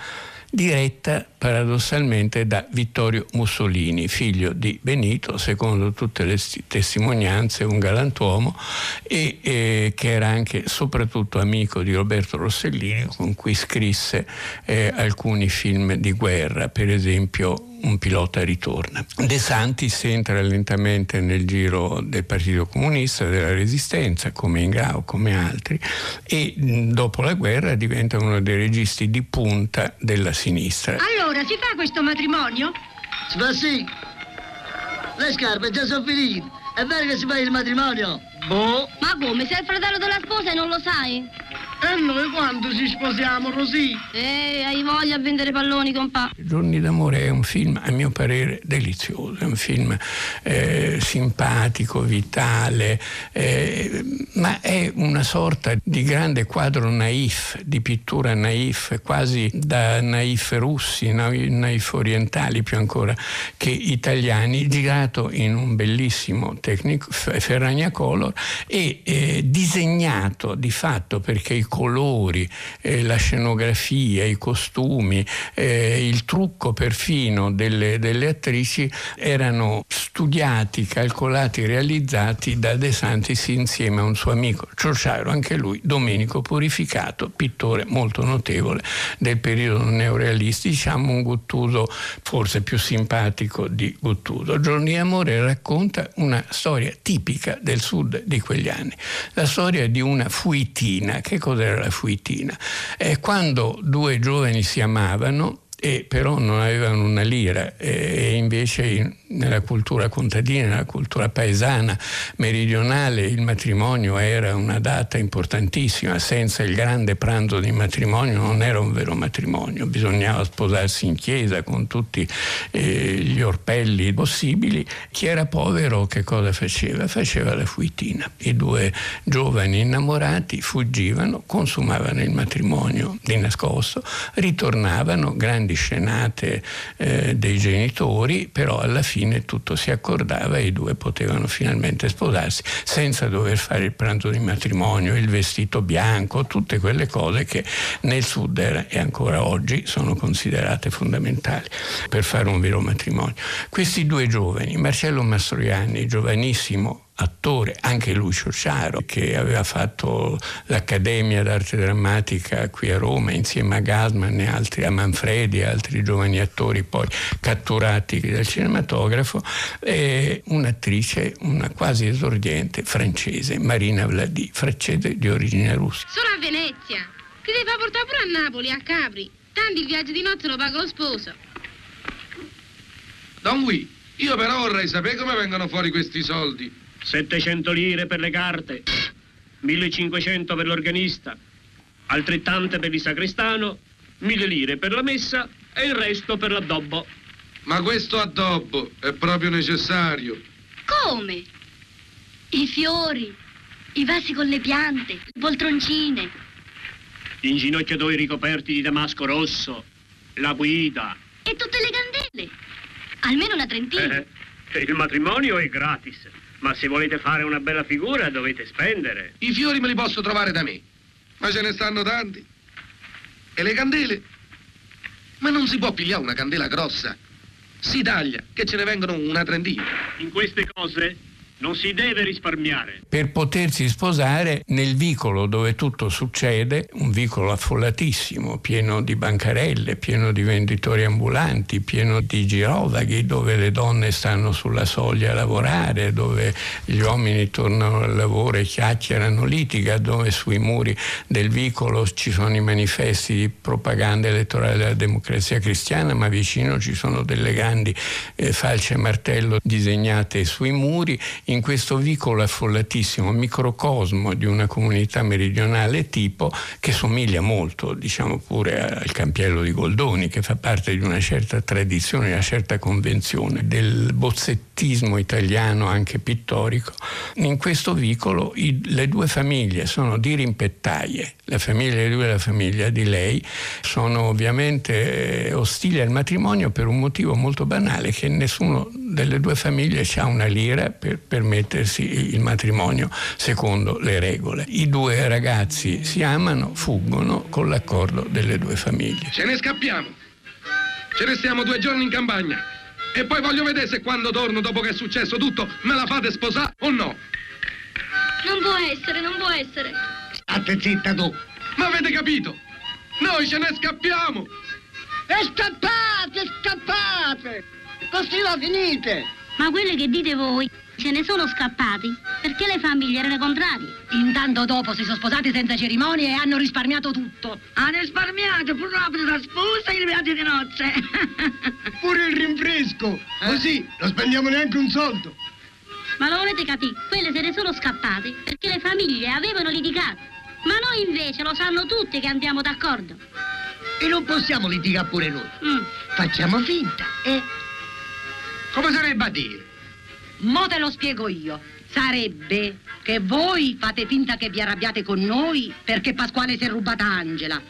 Speaker 10: diretta paradossalmente da Vittorio Mussolini, figlio di Benito, secondo tutte le testimonianze un galantuomo e eh, che era anche soprattutto amico di Roberto Rossellini con cui scrisse eh, alcuni film di guerra, per esempio un pilota ritorna. De Santis entra lentamente nel giro del Partito Comunista, della Resistenza, come Ingrao, come altri, e dopo la guerra diventa uno dei registi di punta della sinistra.
Speaker 13: Allora, si fa questo matrimonio?
Speaker 14: Si fa sì. Le scarpe già sono finite. È vero che si fa il matrimonio? Boh.
Speaker 12: Ma come? Sei il fratello della sposa e non lo sai?
Speaker 13: E noi quando ci sposiamo, Rosì?
Speaker 12: Eh, hai voglia a vendere palloni, compà.
Speaker 10: Giorni d'amore è un film, a mio parere, delizioso, è un film eh, simpatico, vitale, eh, ma è una sorta di grande quadro naif, di pittura naif, quasi da naif russi, naif orientali più ancora che italiani, girato in un bellissimo Technic Ferragna Color e eh, disegnato di fatto perché i colori, eh, la scenografia, i costumi, eh, il trucco perfino delle, delle attrici erano studiati, calcolati, realizzati da De Santis insieme a un suo amico Ciociaro, anche lui Domenico Purificato, pittore molto notevole del periodo neorealista, diciamo un Guttuso forse più simpatico di Guttuso. Giorni di amore racconta una storia tipica del sud di quegli anni, la storia di una fuitina. Che cos'era la fuitina? È quando due giovani si amavano e però non avevano una lira e invece nella cultura contadina, nella cultura paesana, meridionale, il matrimonio era una data importantissima, senza il grande pranzo di matrimonio non era un vero matrimonio, bisognava sposarsi in chiesa con tutti eh, gli orpelli possibili. Chi era povero che cosa faceva? Faceva la fuitina. I due giovani innamorati fuggivano, consumavano il matrimonio di nascosto, ritornavano, grandi scenate eh, dei genitori, però alla fine tutto si accordava e i due potevano finalmente sposarsi senza dover fare il pranzo di matrimonio, il vestito bianco, tutte quelle cose che nel sud era, e ancora oggi sono considerate fondamentali per fare un vero matrimonio. Questi due giovani, Marcello Mastroianni, giovanissimo attore, anche lui Ciociaro, che aveva fatto l'Accademia d'Arte Drammatica qui a Roma insieme a Gasman e altri, a Manfredi e altri giovani attori poi catturati dal cinematografo, e un'attrice, una quasi esordiente francese, Marina Vladi, francese di origine russa.
Speaker 15: Solo a Venezia. Ti devi portare pure a Napoli, a Capri. Tanti il viaggio di notte lo paga lo sposo.
Speaker 11: Don Gui, io però vorrei sapere come vengono fuori questi soldi.
Speaker 16: 700 lire per le carte, 1500 per l'organista, altrettante per il sacrestano, 1000 lire per la messa e il resto per l'addobbo.
Speaker 11: Ma questo addobbo è proprio necessario.
Speaker 12: Come? I fiori, i vasi con le piante, le poltroncine.
Speaker 16: Gli inginocchiatori ricoperti di damasco rosso, la guida.
Speaker 12: E tutte le candele. Almeno una trentina.
Speaker 16: Eh, eh, il matrimonio è gratis, ma se volete fare una bella figura dovete spendere.
Speaker 11: I fiori me li posso trovare da me, ma ce ne stanno tanti. E le candele? Ma non si può pigliare una candela grossa. Si taglia, che ce ne vengono una trentina.
Speaker 16: In queste cose non si deve risparmiare.
Speaker 10: Per potersi sposare nel vicolo dove tutto succede, un vicolo affollatissimo, pieno di bancarelle, pieno di venditori ambulanti, pieno di girovaghi, dove le donne stanno sulla soglia a lavorare, dove gli uomini tornano al lavoro e chiacchierano, litiga, dove sui muri del vicolo ci sono i manifesti di propaganda elettorale della democrazia cristiana, ma vicino ci sono delle grandi eh, falce e martello disegnate sui muri questo vicolo affollatissimo, microcosmo di una comunità meridionale tipo che somiglia molto, diciamo pure al Campiello di Goldoni, che fa parte di una certa tradizione, una certa convenzione del bozzettismo italiano anche pittorico. In questo vicolo i, le due famiglie sono dirimpettaie, la famiglia di lui e la famiglia di lei sono ovviamente eh, ostili al matrimonio per un motivo molto banale, che nessuno delle due famiglie ha una lira per permettersi il matrimonio secondo le regole. I due ragazzi si amano, fuggono con l'accordo delle due famiglie.
Speaker 11: Ce ne scappiamo. Ce ne stiamo due giorni in campagna. E poi voglio vedere se quando torno, dopo che è successo tutto, me la fate sposare o no.
Speaker 12: Non può essere, non può essere.
Speaker 14: State zitta tu.
Speaker 11: Ma avete capito? Noi ce ne scappiamo.
Speaker 13: E scappate, scappate! Così la finite!
Speaker 12: Ma quelle che dite voi se ne sono scappati perché le famiglie erano contrarie.
Speaker 17: Intanto dopo si sono sposati senza cerimonie e hanno risparmiato tutto.
Speaker 13: Hanno risparmiato pure l'abito da sposa e i viaggi di nozze.
Speaker 18: Pure il rinfresco. Così non spendiamo neanche un soldo.
Speaker 12: Ma lo volete capire? Quelle se ne sono scappate perché le famiglie avevano litigato. Ma noi invece lo sanno tutti che andiamo d'accordo.
Speaker 14: E non possiamo litigare pure noi.
Speaker 12: Mm.
Speaker 14: Facciamo finta, eh?
Speaker 11: Come sarebbe a dire?
Speaker 17: Mo te lo spiego io. Sarebbe che voi fate finta che vi arrabbiate con noi perché Pasquale si è rubata Angela.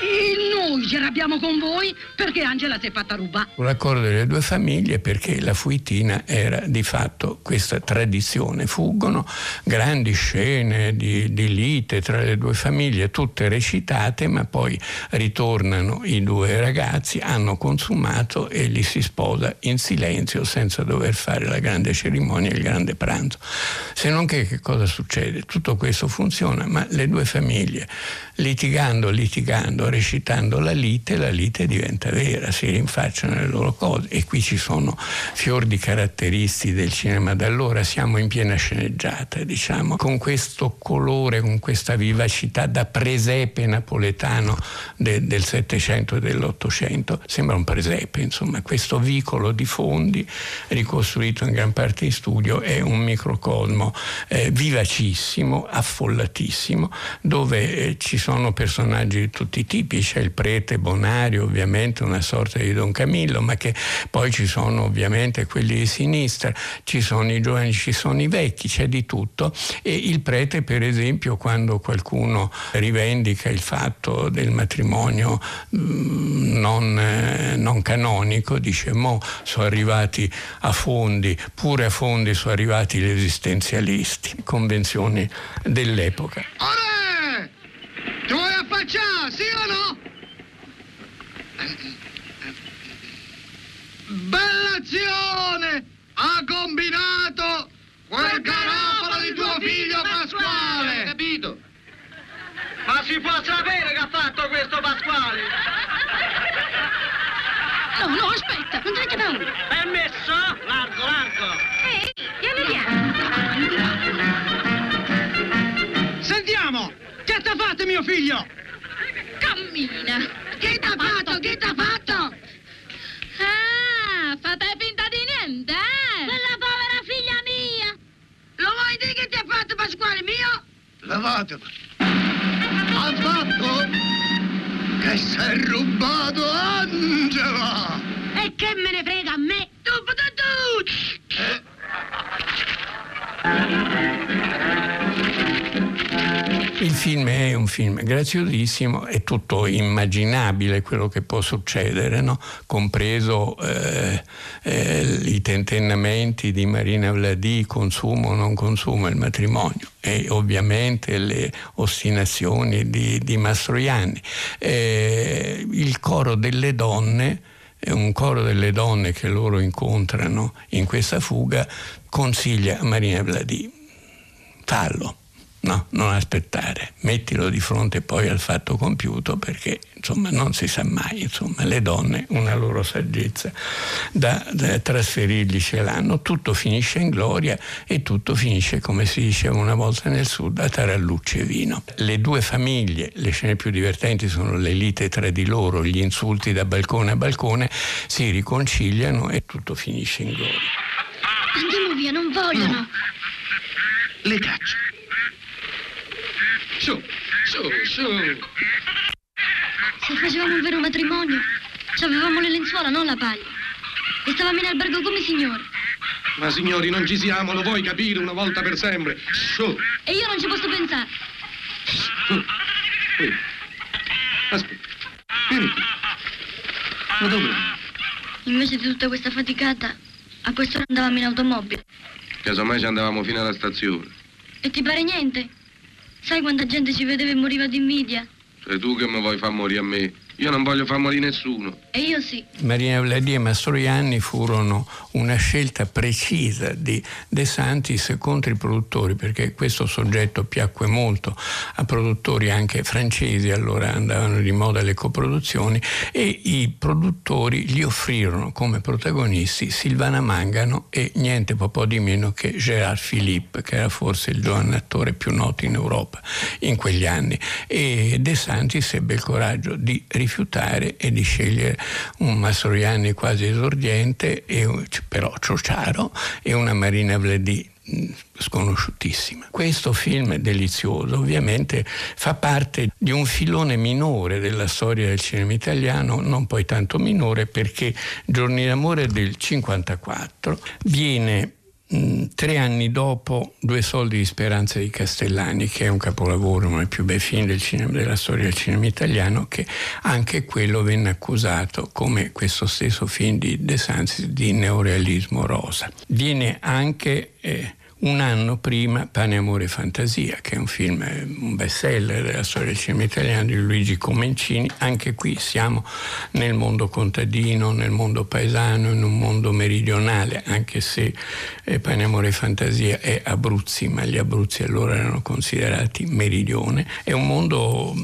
Speaker 17: E noi ci arrabbiamo con voi perché Angela si è fatta rubare.
Speaker 10: L'accordo delle due famiglie perché la fuitina era di fatto questa tradizione. Fuggono grandi scene di, di lite tra le due famiglie, tutte recitate, ma poi ritornano i due ragazzi, hanno consumato e li si sposa in silenzio senza dover fare la grande cerimonia, il grande pranzo. Se non che che cosa succede? Tutto questo funziona, ma le due famiglie litigando, litigando, recitando la lite, la lite diventa vera, si rinfacciano le loro cose. E qui ci sono fior di caratteristici del cinema d'allora, siamo in piena sceneggiata, diciamo, con questo colore, con questa vivacità da presepe napoletano de, del Settecento e dell'Ottocento, sembra un presepe, insomma, questo vicolo di fondi ricostruito in gran parte in studio è un microcosmo eh, vivacissimo, affollatissimo, dove eh, ci sono personaggi di tutti i tipi, c'è il prete Bonario, ovviamente una sorta di Don Camillo, ma che poi ci sono ovviamente quelli di sinistra, ci sono i giovani, ci sono i vecchi, c'è di tutto e il prete per esempio quando qualcuno rivendica il fatto del matrimonio mm, non, eh, non canonico dice mo sono arrivati a fondi, pure a fondi sono arrivati gli esistenzialisti, convenzioni dell'epoca.
Speaker 11: Ore! Ti vuoi affacciare, sì o no? Bella azione! Ha combinato quel garofalo di tuo figlio Pasquale!
Speaker 19: capito? Ma si può sapere che ha fatto questo Pasquale?
Speaker 12: No, no, aspetta, non te ne chiama uno.
Speaker 19: Permesso? Largo, largo.
Speaker 12: Ehi,
Speaker 18: t'ha fatto mio figlio?
Speaker 12: Cammina. Che t'ha fatto? Che t'ha fatto?
Speaker 15: Ah, fate finta di niente, eh?
Speaker 12: Quella povera figlia mia.
Speaker 17: Lo vuoi dire che ti ha fatto Pasquale mio?
Speaker 18: Lavatelo. Ha fatto che si è rubato Angela!
Speaker 12: E che me ne frega a me?
Speaker 17: Tu, tu, tu!
Speaker 10: Il film è un film graziosissimo, è tutto immaginabile quello che può succedere, no? compreso eh, eh, i tentennamenti di Marina Vladì, consumo o non consumo il matrimonio e ovviamente le ostinazioni di, di Mastroianni. Eh, il coro delle donne è un coro delle donne che loro incontrano in questa fuga consiglia a Marina Vladì fallo No, non aspettare, mettilo di fronte poi al fatto compiuto perché insomma non si sa mai, insomma le donne una loro saggezza da, da trasferirgli ce l'hanno, tutto finisce in gloria e tutto finisce come si diceva una volta nel sud a tarallucce e vino. Le due famiglie, le scene più divertenti sono le lite tra di loro, gli insulti da balcone a balcone, si riconciliano e tutto finisce in gloria.
Speaker 12: Andiamo via, non vogliono.
Speaker 11: Le caccio. Su, su, su.
Speaker 12: Se facevamo un vero matrimonio, ci avevamo le lenzuola, non la paglia. E stavamo in albergo come signore.
Speaker 11: Ma signori, non ci siamo, lo vuoi capire una volta per sempre? Su.
Speaker 12: E io non ci posso pensare.
Speaker 11: Qui. Aspetta. Vieni qui. Ma dove?
Speaker 12: Invece di tutta questa faticata, a quest'ora andavamo in automobile.
Speaker 11: Casomai ci andavamo fino alla stazione.
Speaker 12: E ti pare niente? Sai quanta gente ci vedeva e moriva di invidia?
Speaker 11: Sei tu che mi vuoi far morire a me. Io non voglio far morire nessuno.
Speaker 12: E io sì.
Speaker 10: Marina Vladì e Mastroianni furono una scelta precisa di De Santis contro i produttori, perché questo soggetto piacque molto a produttori anche francesi, allora andavano di moda le coproduzioni, e i produttori gli offrirono come protagonisti Silvana Mangano e niente po' di meno che Gérard Philippe, che era forse il giovane attore più noto in Europa in quegli anni. E De Santis ebbe il coraggio di rifiutare e di scegliere un Mastroianni quasi esordiente, e, però ciociaro, e una Marina Vladì sconosciutissima. Questo film delizioso, ovviamente fa parte di un filone minore della storia del cinema italiano, non poi tanto minore perché Giorni d'amore del 54 viene mh, tre anni dopo Due soldi di speranza di Castellani, che è un capolavoro, uno dei più bei film del cinema, della storia del cinema italiano, che anche quello venne accusato, come questo stesso film di De Sanzi, di neorealismo rosa. Viene anche... Eh, un anno prima Pane, Amore e Fantasia, che è un film, un bestseller della storia del cinema italiano di Luigi Comencini. Anche qui siamo nel mondo contadino, nel mondo paesano, in un mondo meridionale, anche se eh, Pane, Amore e Fantasia è Abruzzi, ma gli Abruzzi allora erano considerati meridione. È un mondo,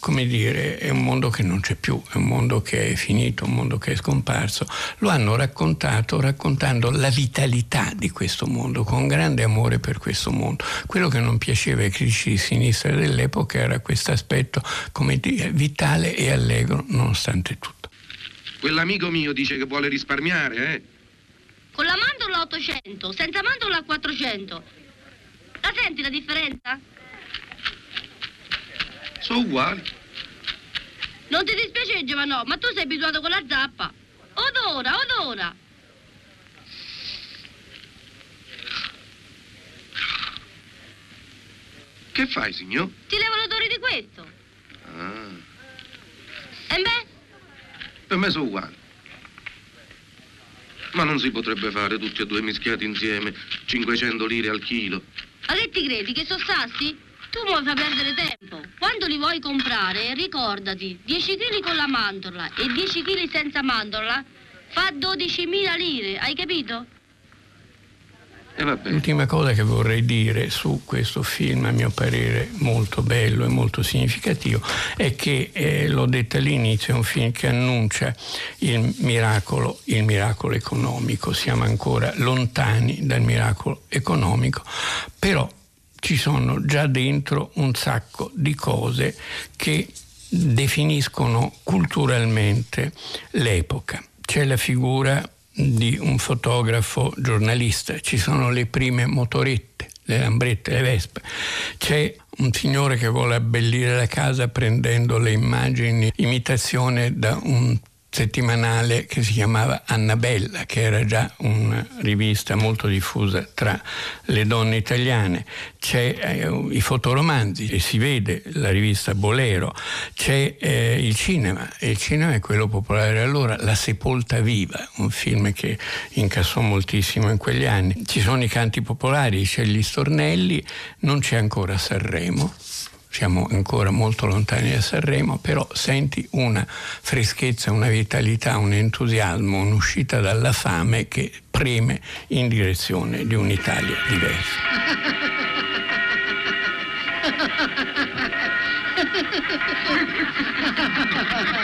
Speaker 10: come dire, è un mondo che non c'è più, è un mondo che è finito, un mondo che è scomparso. Lo hanno raccontato raccontando la vitalità di questo mondo con grande amore per questo mondo. Quello che non piaceva ai critici di sinistra dell'epoca era questo aspetto, come dire, vitale e allegro nonostante tutto.
Speaker 11: Quell'amico mio dice che vuole risparmiare, eh?
Speaker 12: Con la mandorla 800, senza mandorla 400. La senti la differenza?
Speaker 11: Sono uguali.
Speaker 12: Non ti dispiace Giovanò, ma tu sei abituato con la zappa. Odora, odora.
Speaker 11: Che fai, signor?
Speaker 12: Ti levo l'odore di questo.
Speaker 11: Ah,
Speaker 12: E beh,
Speaker 11: per me sono uguali. Ma non si potrebbe fare tutti e due mischiati insieme 500 lire al chilo.
Speaker 12: ma che ti credi che sono sassi? Tu mi fai perdere tempo. Quando li vuoi comprare, ricordati, 10 kg con la mandorla e 10 kg senza mandorla fa 12.000 lire, hai capito?
Speaker 10: L'ultima cosa che vorrei dire su questo film, a mio parere molto bello e molto significativo, è che, eh, l'ho detto all'inizio, è un film che annuncia il miracolo, il miracolo economico. Siamo ancora lontani dal miracolo economico, però ci sono già dentro un sacco di cose che definiscono culturalmente l'epoca. C'è la figura di un fotografo giornalista, ci sono le prime motorette, le lambrette, le vespe, c'è un signore che vuole abbellire la casa prendendo le immagini, imitazione da un settimanale che si chiamava Annabella, che era già una rivista molto diffusa tra le donne italiane. C'è eh, i fotoromanzi, e si vede la rivista Bolero, c'è eh, il cinema, e il cinema è quello popolare allora, La Sepolta Viva, un film che incassò moltissimo in quegli anni. Ci sono i canti popolari, c'è gli stornelli, non c'è ancora Sanremo, siamo ancora molto lontani da Sanremo, però senti una freschezza, una vitalità, un entusiasmo, un'uscita dalla fame che preme in direzione di un'Italia diversa.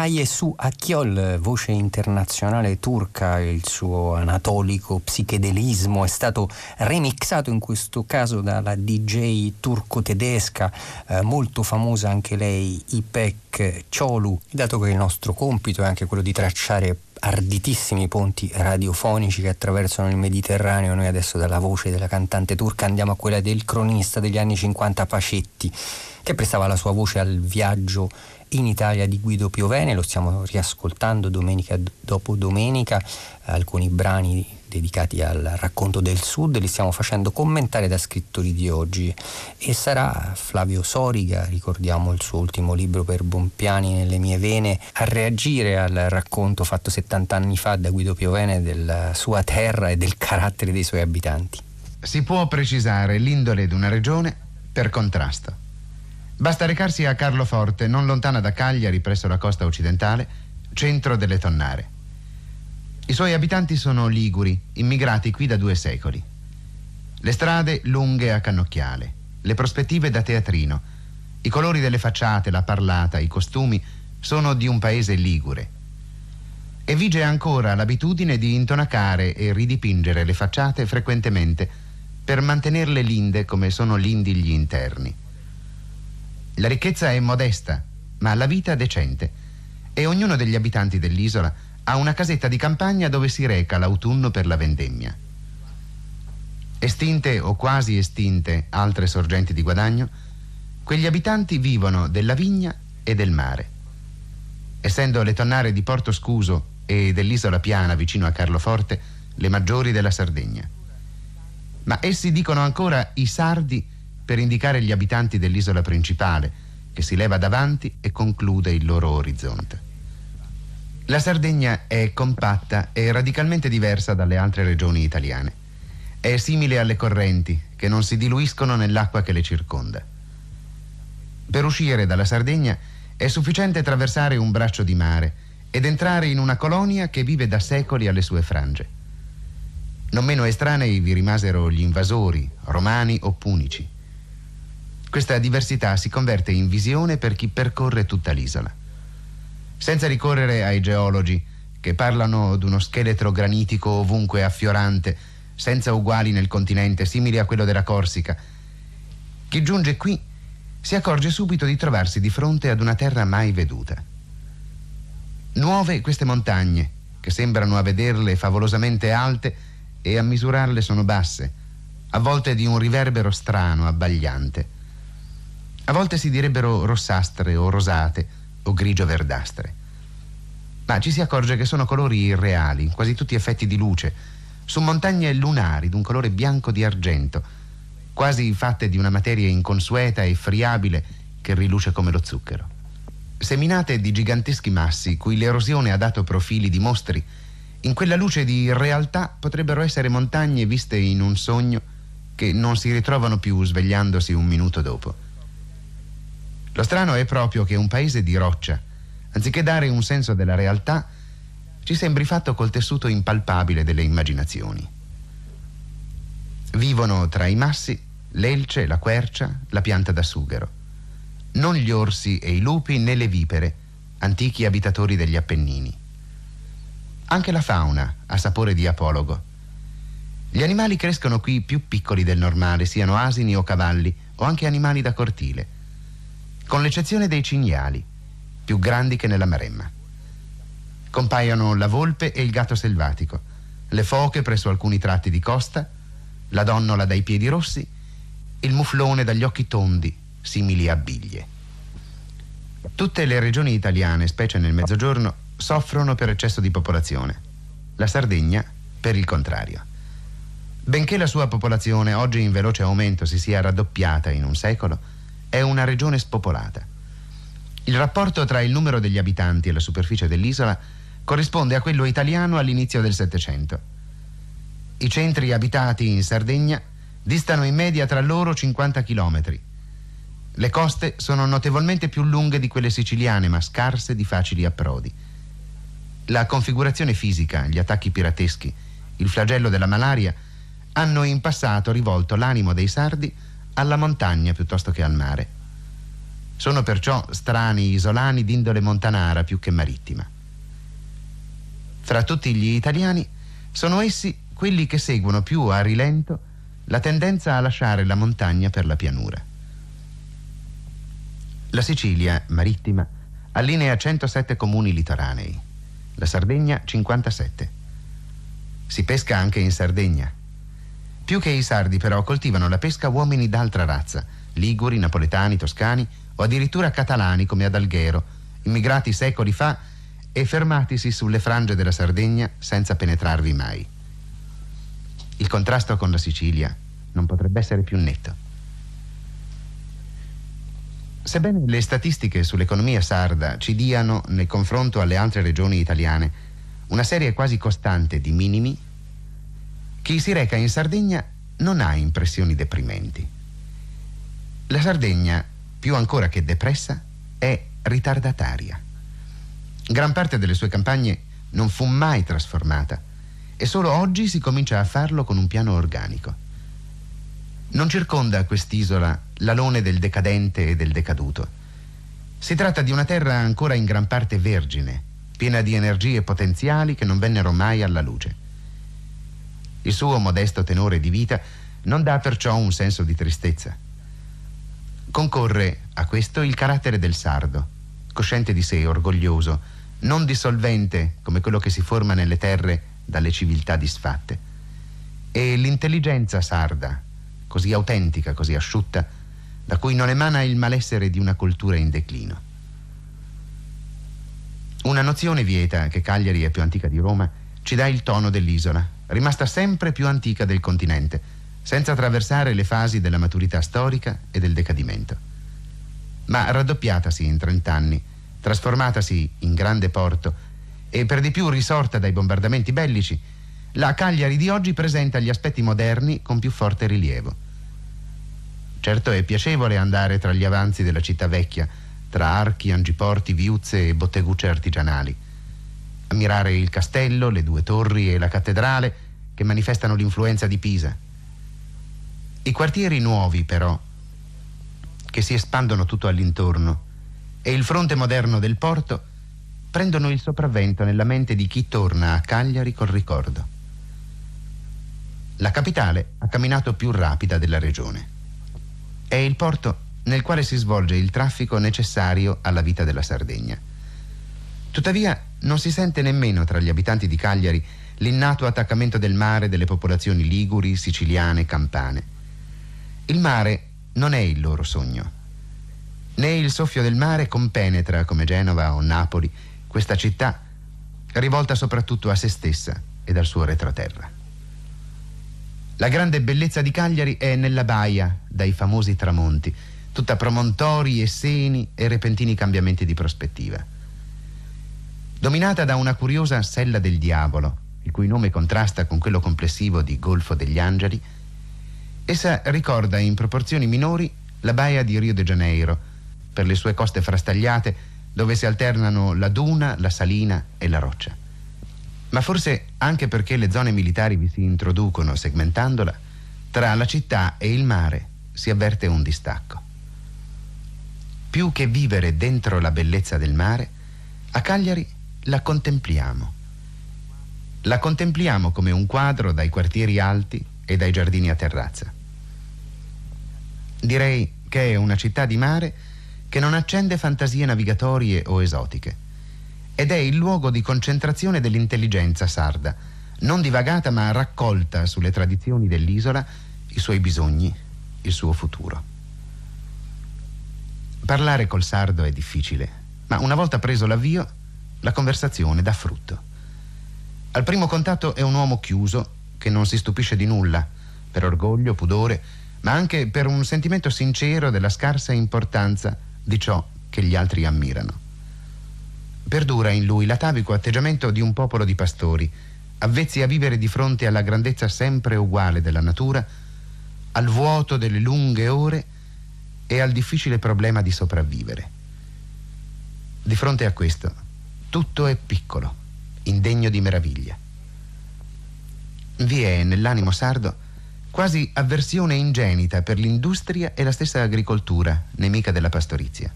Speaker 2: E Gaye Su Akyol, voce internazionale turca, il suo anatolico psichedelismo è stato remixato in questo caso dalla DJ turco-tedesca, eh, molto famosa anche lei, Ipek Cholu. Dato che il nostro compito è anche quello di tracciare arditissimi ponti radiofonici che attraversano il Mediterraneo. Noi adesso dalla voce della cantante turca andiamo a quella del cronista degli anni 50 Pacetti, che prestava la sua voce al viaggio in Italia di Guido Piovene, lo stiamo riascoltando domenica dopo domenica, alcuni brani dedicati al racconto del Sud li stiamo facendo commentare da scrittori di oggi e sarà Flavio Soriga, ricordiamo il suo ultimo libro per Bompiani nelle mie vene, a reagire al racconto fatto 70 anni fa da Guido Piovene della sua terra e del carattere dei suoi abitanti.
Speaker 20: Si può precisare l'indole di una regione per contrasto. Basta recarsi a Carloforte, non lontana da Cagliari, presso la costa occidentale, centro delle tonnare. I suoi abitanti sono liguri, immigrati qui da due secoli. Le strade lunghe a cannocchiale, le prospettive da teatrino, i colori delle facciate, la parlata, i costumi sono di un paese ligure. E vige ancora l'abitudine di intonacare e ridipingere le facciate frequentemente per mantenerle linde come sono lindi gli interni. La ricchezza è modesta, ma la vita decente, e ognuno degli abitanti dell'isola ha una casetta di campagna dove si reca l'autunno per la vendemmia. Estinte o quasi estinte altre sorgenti di guadagno, quegli abitanti vivono della vigna e del mare. Essendo le tonnare di Porto Scuso e dell'isola piana vicino a Carloforte le maggiori della Sardegna. Ma essi dicono ancora i sardi per indicare gli abitanti dell'isola principale, che si leva davanti e conclude il loro orizzonte. La Sardegna è compatta e radicalmente diversa dalle altre regioni italiane. È simile alle correnti, che non si diluiscono nell'acqua che le circonda. Per uscire dalla Sardegna è sufficiente attraversare un braccio di mare ed entrare in una colonia che vive da secoli alle sue frange. Non meno estranei vi rimasero gli invasori, romani o punici. Questa diversità si converte in visione per chi percorre tutta l'isola. senza ricorrere ai geologi che parlano d'uno scheletro granitico ovunque affiorante, senza uguali nel continente, simile a quello della Corsica. Chi giunge qui si accorge subito di trovarsi di fronte ad una terra mai veduta. Nuove queste montagne, che sembrano a vederle favolosamente alte e a misurarle sono basse, a volte di un riverbero strano, abbagliante. A volte si direbbero rossastre o rosate o grigio-verdastre. Ma ci si accorge che sono colori irreali, quasi tutti effetti di luce, su montagne lunari d'un colore bianco di argento, quasi fatte di una materia inconsueta e friabile che riluce come lo zucchero. Seminate di giganteschi massi cui l'erosione ha dato profili di mostri, in quella luce di realtà potrebbero essere montagne viste in un sogno che non si ritrovano più svegliandosi un minuto dopo. Lo strano è proprio che un paese di roccia, anziché dare un senso della realtà, ci sembri fatto col tessuto impalpabile delle immaginazioni. Vivono tra i massi l'elce, la quercia, la pianta da sughero. Non gli orsi e i lupi né le vipere, antichi abitatori degli Appennini. Anche la fauna ha sapore di apologo. Gli animali crescono qui più piccoli del normale, siano asini o cavalli o anche animali da cortile, con l'eccezione dei cinghiali, più grandi che nella Maremma. Compaiono la volpe e il gatto selvatico, le foche presso alcuni tratti di costa, la donnola dai piedi rossi, il muflone dagli occhi tondi, simili a biglie. Tutte le regioni italiane, specie nel mezzogiorno, soffrono per eccesso di popolazione. La Sardegna, per il contrario. Benché la sua popolazione, oggi in veloce aumento, si sia raddoppiata in un secolo, è una regione spopolata. Il rapporto tra il numero degli abitanti e la superficie dell'isola corrisponde a quello italiano all'inizio del Settecento. I centri abitati in Sardegna distano in media tra loro 50 chilometri. Le coste sono notevolmente più lunghe di quelle siciliane, ma scarse di facili approdi. La configurazione fisica, gli attacchi pirateschi, il flagello della malaria hanno in passato rivolto l'animo dei sardi alla montagna piuttosto che al mare. Sono perciò strani isolani d'indole montanara più che marittima. Fra tutti gli italiani sono essi quelli che seguono più a rilento la tendenza a lasciare la montagna per la pianura. La Sicilia, marittima, allinea 107 comuni litoranei, la Sardegna 57. Si pesca anche in Sardegna. Più che i sardi però coltivano la pesca uomini d'altra razza, liguri, napoletani, toscani o addirittura catalani come ad Alghero, immigrati secoli fa e fermatisi sulle frange della Sardegna senza penetrarvi mai. Il contrasto con la Sicilia non potrebbe essere più netto. Sebbene le statistiche sull'economia sarda ci diano, nel confronto alle altre regioni italiane, una serie quasi costante di minimi, chi si reca in Sardegna non ha impressioni deprimenti. La Sardegna, più ancora che depressa, è ritardataria. Gran parte delle sue campagne non fu mai trasformata e solo oggi si comincia a farlo con un piano organico. Non circonda quest'isola l'alone del decadente e del decaduto. Si tratta di una terra ancora in gran parte vergine, piena di energie potenziali che non vennero mai alla luce. Il suo modesto tenore di vita non dà perciò un senso di tristezza. Concorre a questo il carattere del sardo, cosciente di sé, orgoglioso, non dissolvente come quello che si forma nelle terre dalle civiltà disfatte. E l'intelligenza sarda, così autentica, così asciutta, da cui non emana il malessere di una cultura in declino. Una nozione vieta che Cagliari è più antica di Roma ci dà il tono dell'isola, rimasta sempre più antica del continente, senza attraversare le fasi della maturità storica e del decadimento. Ma raddoppiatasi in trent'anni, trasformatasi in grande porto e per di più risorta dai bombardamenti bellici, la Cagliari di oggi presenta gli aspetti moderni con più forte rilievo. Certo è piacevole andare tra gli avanzi della città vecchia, tra archi, angiporti, viuzze e bottegucce artigianali. Ammirare il castello, le due torri e la cattedrale che manifestano l'influenza di Pisa. I quartieri nuovi, però, che si espandono tutto all'intorno, e il fronte moderno del porto prendono il sopravvento nella mente di chi torna a Cagliari col ricordo. La capitale ha camminato più rapida della regione. È il porto nel quale si svolge il traffico necessario alla vita della Sardegna. Tuttavia non si sente nemmeno tra gli abitanti di Cagliari l'innato attaccamento del mare delle popolazioni liguri, siciliane, campane. Il mare non è il loro sogno. Né il soffio del mare compenetra, come Genova o Napoli, questa città, rivolta soprattutto a se stessa ed al suo retroterra. La grande bellezza di Cagliari è nella baia, dai famosi tramonti, tutta promontori e seni e repentini cambiamenti di prospettiva. Dominata da una curiosa sella del diavolo, il cui nome contrasta con quello complessivo di Golfo degli Angeli, essa ricorda in proporzioni minori la baia di Rio de Janeiro, per le sue coste frastagliate dove si alternano la duna, la salina e la roccia. Ma forse anche perché le zone militari vi si introducono segmentandola, tra la città e il mare si avverte un distacco. Più che vivere dentro la bellezza del mare, a Cagliari la contempliamo. La contempliamo come un quadro dai quartieri alti e dai giardini a terrazza. Direi che è una città di mare che non accende fantasie navigatorie o esotiche ed è il luogo di concentrazione dell'intelligenza sarda, non divagata ma raccolta sulle tradizioni dell'isola, i suoi bisogni, il suo futuro. Parlare col sardo è difficile, ma una volta preso l'avvio, la conversazione dà frutto. Al primo contatto è un uomo chiuso che non si stupisce di nulla, per orgoglio, pudore, ma anche per un sentimento sincero della scarsa importanza di ciò che gli altri ammirano. Perdura in lui l'atavico atteggiamento di un popolo di pastori, avvezzi a vivere di fronte alla grandezza sempre uguale della natura, al vuoto delle lunghe ore e al difficile problema di sopravvivere. Di fronte a questo, tutto è piccolo, indegno di meraviglia. Vi è nell'animo sardo quasi avversione ingenita per l'industria e la stessa agricoltura, nemica della pastorizia.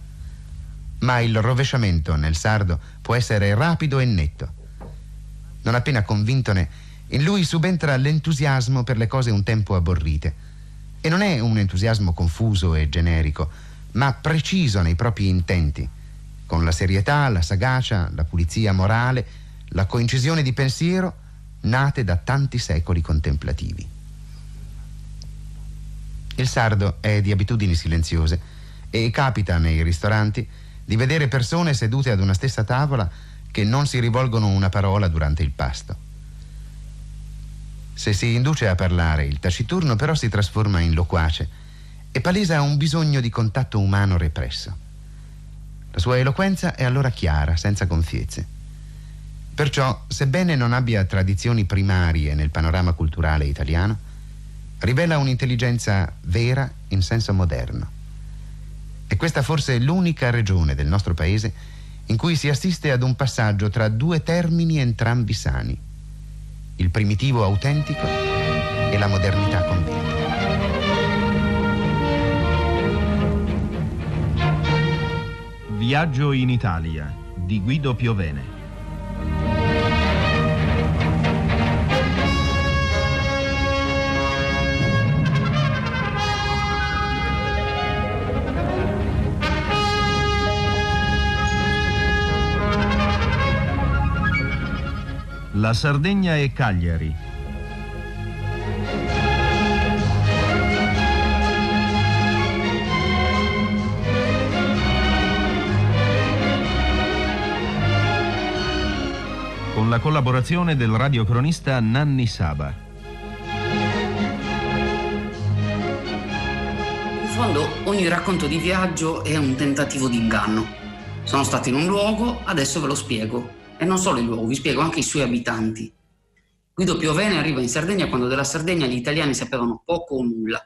Speaker 20: Ma il rovesciamento nel sardo può essere rapido e netto. Non appena convintone, in lui subentra l'entusiasmo per le cose un tempo aborrite. E non è un entusiasmo confuso e generico, ma preciso nei propri intenti, con la serietà, la sagacia, la pulizia morale, la coincisione di pensiero nate da tanti secoli contemplativi. Il sardo è di abitudini silenziose e capita nei ristoranti di vedere persone sedute ad una stessa tavola che non si rivolgono una parola durante il pasto. Se si induce a parlare, il taciturno però si trasforma in loquace e palesa un bisogno di contatto umano represso. La sua eloquenza è allora chiara, senza confiezze. Perciò, sebbene non abbia tradizioni primarie nel panorama culturale italiano, rivela un'intelligenza vera in senso moderno. E questa forse è l'unica regione del nostro paese in cui si assiste ad un passaggio tra due termini entrambi sani, il primitivo autentico e la modernità convinta.
Speaker 21: Viaggio in Italia di Guido Piovene. La Sardegna e Cagliari. La collaborazione del radiocronista Nanni Saba.
Speaker 22: In fondo ogni racconto di viaggio è un tentativo di inganno. Sono stato in un luogo, adesso ve lo spiego. E non solo il luogo, vi spiego anche i suoi abitanti. Guido Piovene arriva in Sardegna quando della Sardegna gli italiani sapevano poco o nulla.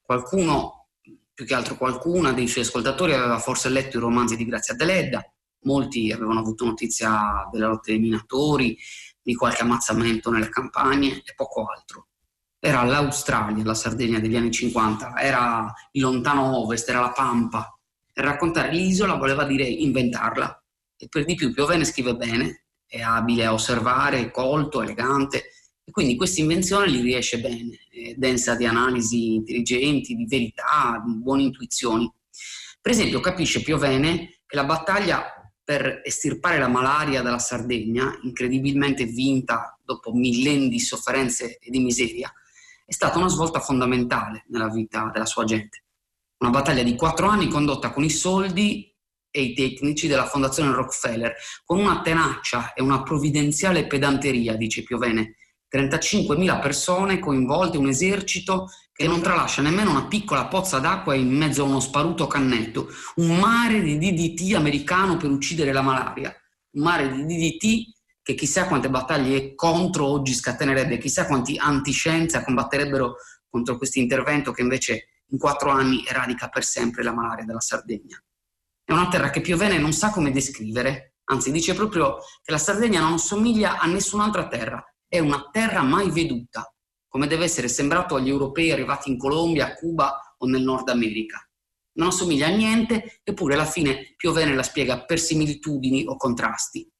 Speaker 22: Qualcuno, più che altro qualcuna dei suoi ascoltatori aveva forse letto i romanzi di Grazia Deledda, molti avevano avuto notizia delle lotte dei minatori, di qualche ammazzamento nelle campagne e poco altro. Era l'Australia, la Sardegna degli anni 50, era il lontano ovest, era la Pampa. Raccontare l'isola voleva dire inventarla e per di più Piovene scrive bene, è abile a osservare, è colto, elegante e quindi questa invenzione gli riesce bene, è densa di analisi intelligenti, di verità, di buone intuizioni. Per esempio capisce Piovene che la battaglia per estirpare la malaria dalla Sardegna, incredibilmente vinta dopo millenni di sofferenze e di miseria, è stata una svolta fondamentale nella vita della sua gente. Una battaglia di quattro anni condotta con i soldi e i tecnici della Fondazione Rockefeller, con una tenacia e una provvidenziale pedanteria, dice Piovene. 35.000 persone coinvolte, un esercito che non tralascia nemmeno una piccola pozza d'acqua in mezzo a uno sparuto cannetto, un mare di DDT americano per uccidere la malaria, un mare di DDT che chissà quante battaglie contro oggi scatenerebbe, chissà quanti antiscienza combatterebbero contro questo intervento che invece in quattro anni eradica per sempre la malaria della Sardegna. È una terra che Piovene non sa come descrivere, anzi dice proprio che la Sardegna non somiglia a nessun'altra terra, è una terra mai veduta, come deve essere sembrato agli europei arrivati in Colombia, Cuba o nel Nord America. Non assomiglia a niente, eppure alla fine Piovene la spiega per similitudini o contrasti.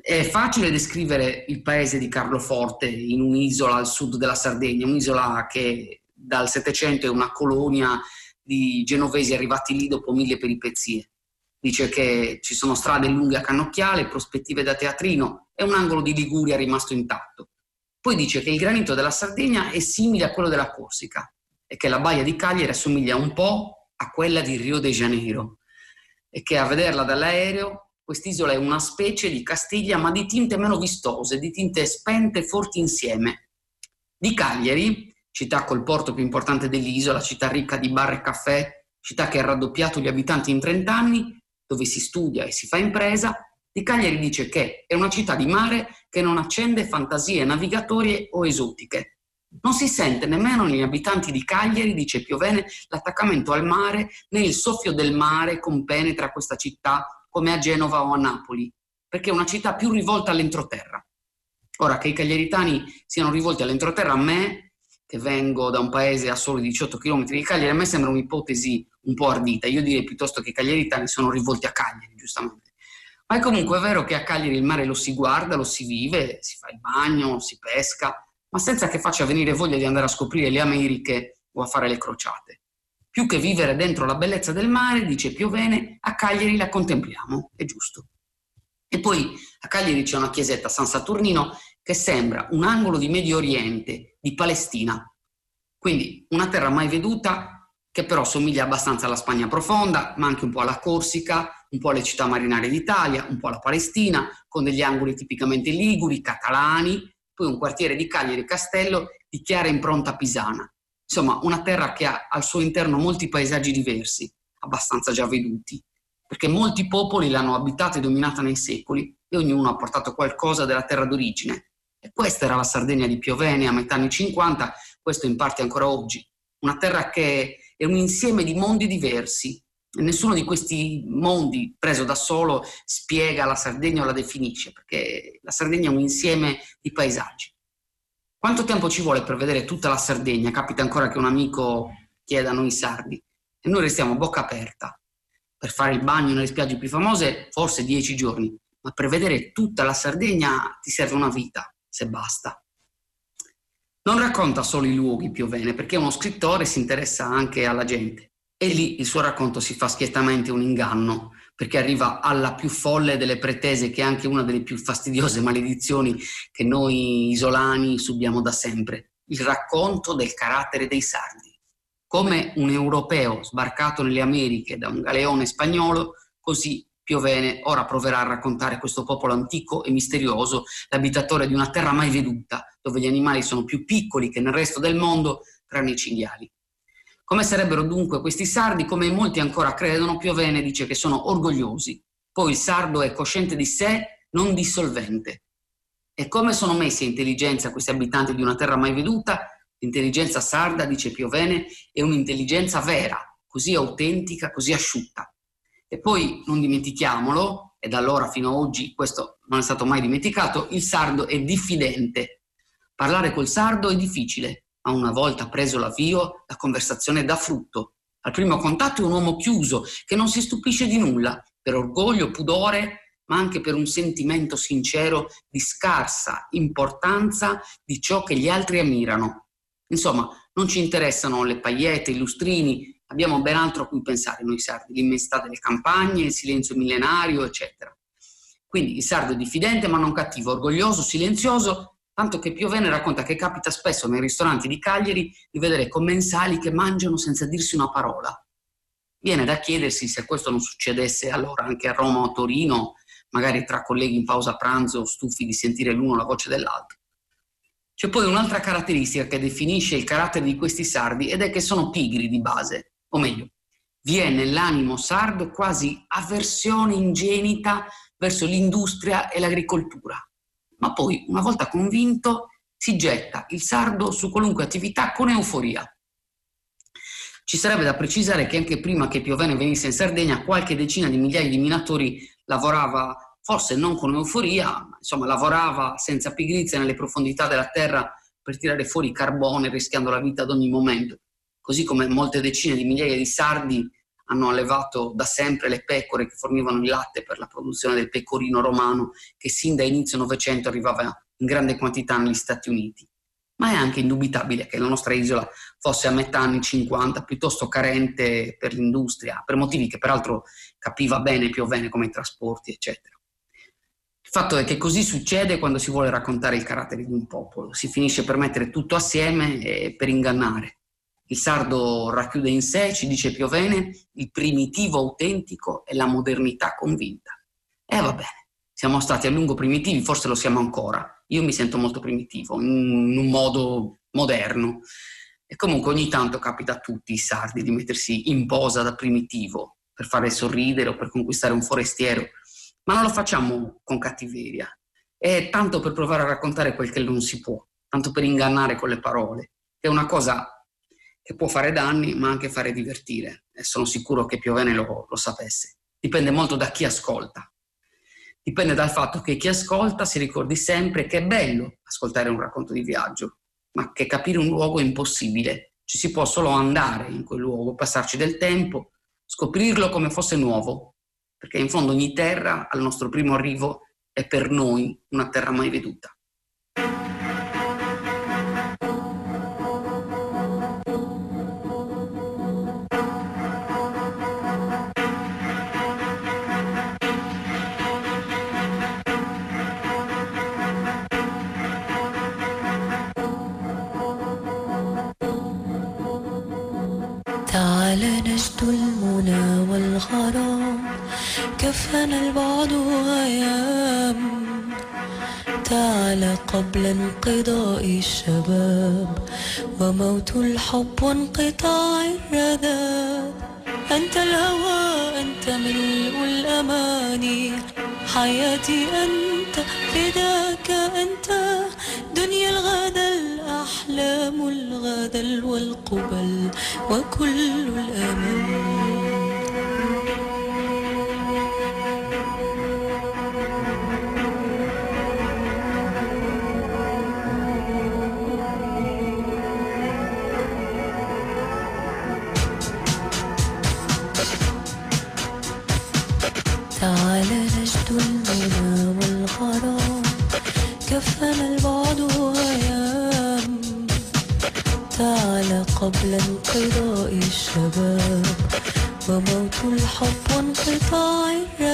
Speaker 22: È facile descrivere il paese di Carloforte in un'isola al sud della Sardegna, un'isola che dal Settecento è una colonia di genovesi arrivati lì dopo mille peripezie. Dice che ci sono strade lunghe a cannocchiale, prospettive da teatrino e un angolo di Liguria rimasto intatto. Poi dice che il granito della Sardegna è simile a quello della Corsica e che la baia di Cagliari assomiglia un po' a quella di Rio de Janeiro e che a vederla dall'aereo quest'isola è una specie di Castiglia ma di tinte meno vistose, di tinte spente forti insieme. Di Cagliari città col porto più importante dell'isola, città ricca di bar e caffè, città che ha raddoppiato gli abitanti in 30 anni, dove si studia e si fa impresa, di Cagliari dice che è una città di mare che non accende fantasie navigatorie o esotiche. Non si sente nemmeno negli abitanti di Cagliari, dice Piovene, l'attaccamento al mare né il soffio del mare compenetra questa città come a Genova o a Napoli, perché è una città più rivolta all'entroterra. Ora che i cagliaritani siano rivolti all'entroterra a me che vengo da un paese a soli 18 km di Cagliari, a me sembra un'ipotesi un po' ardita. Io direi piuttosto che i cagliaritani sono rivolti a Cagliari, giustamente. Ma è comunque vero che a Cagliari il mare lo si guarda, lo si vive, si fa il bagno, si pesca, ma senza che faccia venire voglia di andare a scoprire le Americhe o a fare le crociate. Più che vivere dentro la bellezza del mare, dice Piovene, a Cagliari la contempliamo, è giusto. E poi a Cagliari c'è una chiesetta San Saturnino che sembra un angolo di Medio Oriente, di Palestina. Quindi una terra mai veduta che però somiglia abbastanza alla Spagna profonda, ma anche un po' alla Corsica, un po' alle città marinare d'Italia, un po' alla Palestina, con degli angoli tipicamente liguri, catalani, poi un quartiere di Cagliari Castello di chiara impronta pisana. Insomma, una terra che ha al suo interno molti paesaggi diversi, abbastanza già veduti, perché molti popoli l'hanno abitata e dominata nei secoli e ognuno ha portato qualcosa della terra d'origine, e questa era la Sardegna di Piovene a metà anni 50, questo in parte ancora oggi. Una terra che è un insieme di mondi diversi. Nessuno di questi mondi, preso da solo, spiega la Sardegna o la definisce, perché la Sardegna è un insieme di paesaggi. Quanto tempo ci vuole per vedere tutta la Sardegna? Capita ancora che un amico chieda a noi sardi e noi restiamo a bocca aperta. Per fare il bagno nelle spiagge più famose, forse dieci giorni, ma per vedere tutta la Sardegna ti serve una vita se basta. Non racconta solo i luoghi Piovene, perché uno scrittore si interessa anche alla gente. E lì il suo racconto si fa schiettamente un inganno, perché arriva alla più folle delle pretese, che è anche una delle più fastidiose maledizioni che noi isolani subiamo da sempre. Il racconto del carattere dei sardi. Come un europeo sbarcato nelle Americhe da un galeone spagnolo, così Piovene ora proverà a raccontare questo popolo antico e misterioso, l'abitatore di una terra mai veduta, dove gli animali sono più piccoli che nel resto del mondo, tranne i cinghiali. Come sarebbero dunque questi sardi? Come molti ancora credono, Piovene dice che sono orgogliosi. Poi il sardo è cosciente di sé, non dissolvente. E come sono messi a intelligenza questi abitanti di una terra mai veduta? L'intelligenza sarda, dice Piovene, è un'intelligenza vera, così autentica, così asciutta. E poi non dimentichiamolo, e da allora fino ad oggi questo non è stato mai dimenticato, il sardo è diffidente. Parlare col sardo è difficile, ma una volta preso l'avvio la conversazione dà frutto. Al primo contatto è un uomo chiuso che non si stupisce di nulla, per orgoglio, pudore, ma anche per un sentimento sincero di scarsa importanza di ciò che gli altri ammirano. Insomma, non ci interessano le pagliette, i lustrini, abbiamo ben altro a cui pensare noi sardi, l'immensità delle campagne, il silenzio millenario, eccetera. Quindi il sardo è diffidente ma non cattivo, orgoglioso, silenzioso, tanto che Piovene racconta che capita spesso nei ristoranti di Cagliari di vedere commensali che mangiano senza dirsi una parola. Viene da chiedersi se questo non succedesse allora anche a Roma o a Torino, magari tra colleghi in pausa pranzo stufi di sentire l'uno la voce dell'altro. C'è poi un'altra caratteristica che definisce il carattere di questi sardi ed è che sono pigri di base, o meglio, vi è nell'animo sardo quasi avversione ingenita verso l'industria e l'agricoltura. Ma poi, una volta convinto, si getta il sardo su qualunque attività con euforia. Ci sarebbe da precisare che anche prima che Piovene venisse in Sardegna, qualche decina di migliaia di minatori lavorava forse non con euforia, ma insomma lavorava senza pigrizia nelle profondità della terra per tirare fuori carbone rischiando la vita ad ogni momento, così come molte decine di migliaia di sardi hanno allevato da sempre le pecore che fornivano il latte per la produzione del pecorino romano che sin da inizio Novecento arrivava in grande quantità negli Stati Uniti. Ma è anche indubitabile che la nostra isola fosse a metà anni 50 piuttosto carente per l'industria, per motivi che peraltro capiva bene Piovene come i trasporti, eccetera. Il fatto è che così succede quando si vuole raccontare il carattere di un popolo, si finisce per mettere tutto assieme e per ingannare. Il sardo racchiude in sé, ci dice Piovene, il primitivo autentico e la modernità convinta. E va bene, siamo stati a lungo primitivi, forse lo siamo ancora. Io mi sento molto primitivo, in un modo moderno. E comunque ogni tanto capita a tutti i sardi di mettersi in posa da primitivo per fare sorridere o per conquistare un forestiero ma non lo facciamo con cattiveria. È tanto per provare a raccontare quel che non si può, tanto per ingannare con le parole, che è una cosa che può fare danni, ma anche fare divertire. E sono sicuro che Piovene lo, lo sapesse. Dipende molto da chi ascolta. Dipende dal fatto che chi ascolta si ricordi sempre che è bello ascoltare un racconto di viaggio, ma che capire un luogo è impossibile. Ci si può solo andare in quel luogo, passarci del tempo, scoprirlo come fosse nuovo, perché in fondo ogni terra al nostro primo arrivo è per noi una terra mai veduta.
Speaker 23: كفانا البعد أيام تعال قبل انقضاء الشباب وموت الحب وانقطاع الرذاذ أنت الهوى أنت ملء الأماني. حياتي أنت فداك أنت. دنيا الغدا الأحلام الغدا والقبل وكل الأمل تعال نجد المنى والغرام كفنا البعد أيام تعال قبل انقضاء الشباب. وموت الحب وانقطاع الرذاذ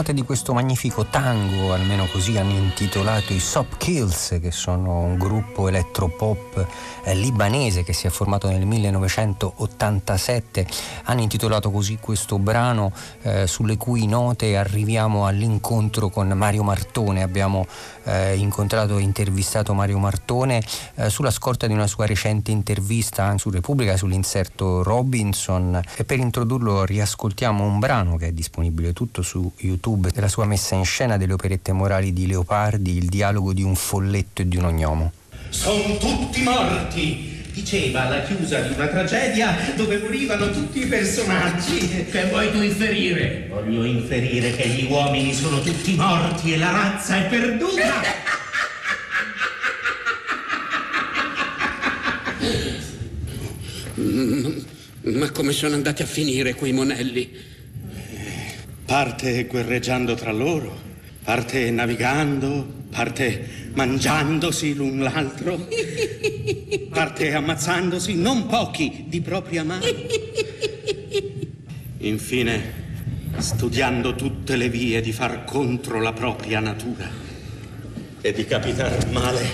Speaker 2: note di questo magnifico tango, almeno così hanno intitolato i Sop Kills, che sono un gruppo elettropop libanese che si è formato nel 1987, hanno intitolato così questo brano eh, sulle cui note arriviamo all'incontro con Mario Martone. Abbiamo eh, incontrato e intervistato Mario Martone eh, sulla scorta di una sua recente intervista su Repubblica sull'inserto Robinson e per introdurlo riascoltiamo un brano che è disponibile tutto su YouTube della sua messa in scena delle operette morali di Leopardi, il dialogo di un folletto e di un ognomo.
Speaker 24: Sono tutti morti! Diceva alla chiusa di una tragedia dove morivano tutti i personaggi. Che vuoi tu inferire? Voglio inferire che gli uomini sono tutti morti e la razza è perduta.
Speaker 25: Ma come sono andati a finire quei monelli?
Speaker 24: Parte guerreggiando tra loro, parte navigando, parte mangiandosi l'un l'altro, parte ammazzandosi non pochi di propria mano. Infine, studiando tutte le vie di far contro la propria natura e di capitar male.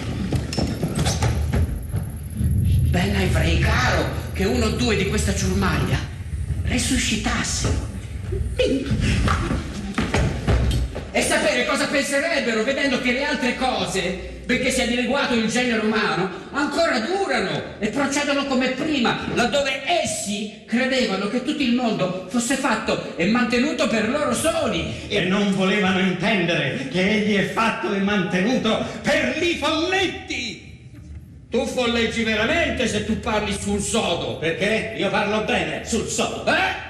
Speaker 25: Ben avrei caro che uno o due di questa ciurmaglia resuscitassero. E sapere cosa penserebbero vedendo che le altre cose, benché sia dileguato il genere umano, ancora durano e procedono come prima, laddove essi credevano che tutto il mondo fosse fatto e mantenuto per loro soli.
Speaker 24: E non volevano intendere che egli è fatto e mantenuto per li folletti.
Speaker 25: Tu folleggi veramente se tu parli sul sodo.
Speaker 24: Perché? Io parlo bene sul sodo.
Speaker 25: Eh?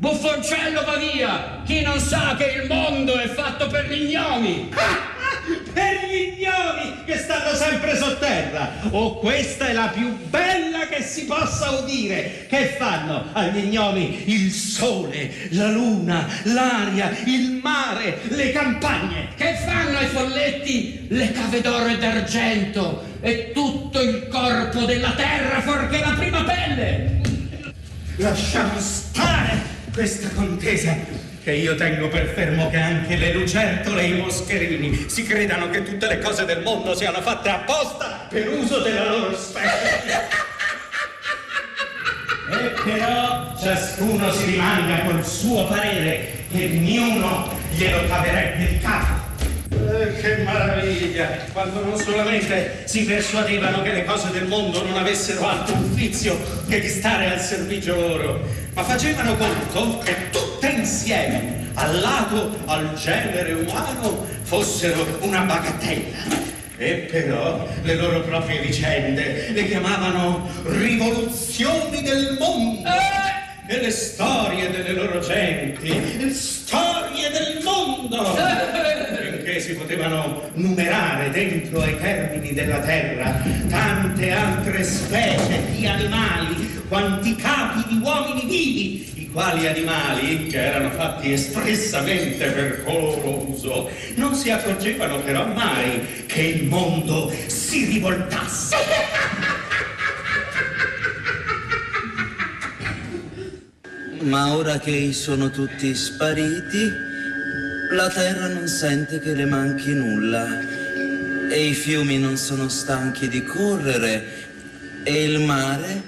Speaker 25: Buffoncello va via! Chi non sa che il mondo è fatto per gli gnomi!
Speaker 24: per gli ignomi che stanno sempre sotterra. Oh, questa è la più bella che si possa udire. Che fanno agli ignomi il sole, la luna, l'aria, il mare, le campagne?
Speaker 25: Che fanno ai folletti le cave d'oro e d'argento e tutto il corpo della terra fuorché la prima pelle?
Speaker 24: Lasciamo stare questa contesa che io tengo per fermo che anche le lucertole e i moscherini si credano che tutte le cose del mondo siano fatte apposta per uso della loro specie. E però ciascuno si rimanga col suo parere che ognuno glielo caverebbe di capo. Eh, che meraviglia! Quando non solamente si persuadevano che le cose del mondo non avessero altro ufficio che di stare al servizio loro, ma facevano conto che tutte insieme, al lato, al genere umano, fossero una bagatella. E però le loro proprie vicende le chiamavano rivoluzioni del mondo. E le storie delle loro genti, storie del mondo! Finché si potevano numerare dentro ai termini della terra tante altre specie di animali, quanti capi di uomini vivi, i quali animali, che erano fatti espressamente per loro uso, non si accorgevano però mai che il mondo si rivoltasse.
Speaker 26: Ma ora che sono tutti spariti, la terra non sente che le manchi nulla e i fiumi non sono stanchi di correre e il mare,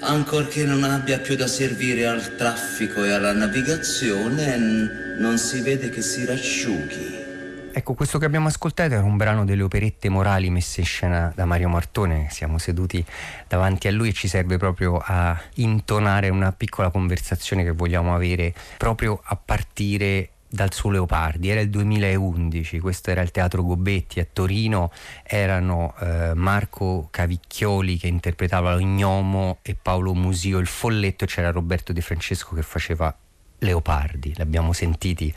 Speaker 26: ancorché non abbia più da servire al traffico e alla navigazione, non si vede che si rasciughi.
Speaker 2: Ecco, questo che abbiamo ascoltato era un brano delle operette morali messe in scena da Mario Martone. Siamo seduti davanti a lui e ci serve proprio a intonare una piccola conversazione che vogliamo avere proprio a partire dal suo Leopardi, era il 2011, questo era il Teatro Gobetti a Torino, erano eh, Marco Cavicchioli che interpretava l'Ignomo e Paolo Musio il Folletto e c'era Roberto De Francesco che faceva Leopardi, l'abbiamo sentiti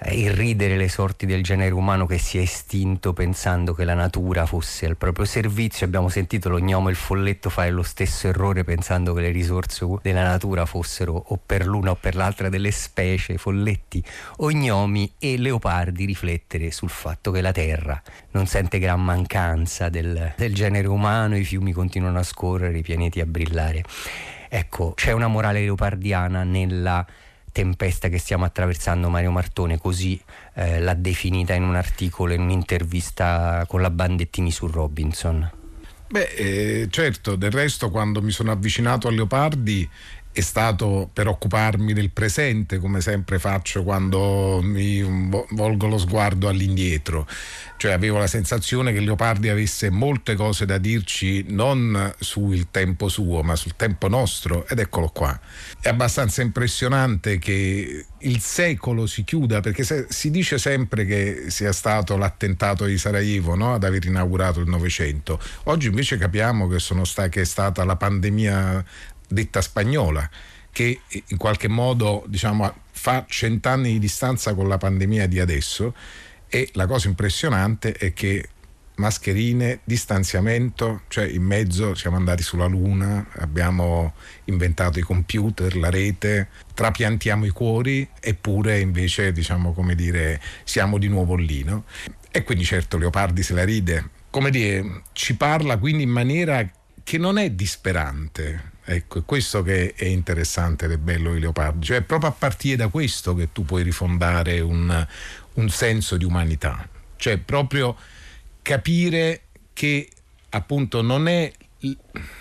Speaker 2: eh, irridere le sorti del genere umano che si è estinto pensando che la natura fosse al proprio servizio, abbiamo sentito lo gnomo e il folletto fare lo stesso errore pensando che le risorse della natura fossero o per l'una o per l'altra delle specie, folletti o gnomi e leopardi riflettere sul fatto che la terra non sente gran mancanza del, del genere umano, i fiumi continuano a scorrere, i pianeti a brillare. Ecco, c'è una morale leopardiana nella tempesta che stiamo attraversando Mario Martone, così eh, l'ha definita in un articolo, in un'intervista con la Bandettini su Robinson.
Speaker 27: Beh, eh, certo, del resto quando mi sono avvicinato a Leopardi è stato per occuparmi del presente, come sempre faccio quando mi volgo lo sguardo all'indietro. Cioè avevo la sensazione che Leopardi avesse molte cose da dirci non sul tempo suo, ma sul tempo nostro, ed eccolo qua. È abbastanza impressionante che il secolo si chiuda, perché se, si dice sempre che sia stato l'attentato di Sarajevo no? ad aver inaugurato il Novecento. Oggi invece capiamo che, sta, che è stata la pandemia detta spagnola, che in qualche modo diciamo, fa cent'anni di distanza con la pandemia di adesso e la cosa impressionante è che mascherine, distanziamento, cioè in mezzo siamo andati sulla Luna, abbiamo inventato i computer, la rete, trapiantiamo i cuori eppure invece diciamo come dire siamo di nuovo lì. No? E quindi certo Leopardi se la ride, come dire, ci parla quindi in maniera che non è disperante, Ecco, è questo che è interessante ed è bello di Leopardi, cioè è proprio a partire da questo che tu puoi rifondare un, un senso di umanità, cioè proprio capire che appunto non è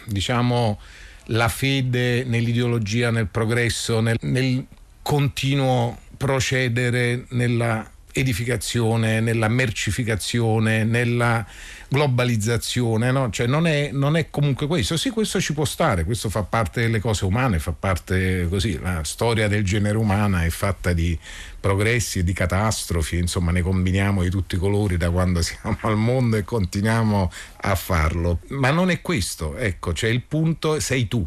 Speaker 27: diciamo la fede nell'ideologia, nel progresso, nel, nel continuo procedere nella edificazione, nella mercificazione, nella globalizzazione, no? cioè non è, non è, comunque questo. Sì, questo ci può stare, questo fa parte delle cose umane, fa parte così, la storia del genere umana è fatta di progressi e di catastrofi, insomma ne combiniamo di tutti i colori da quando siamo al mondo e continuiamo a farlo. Ma non è questo, ecco, cioè il punto sei tu,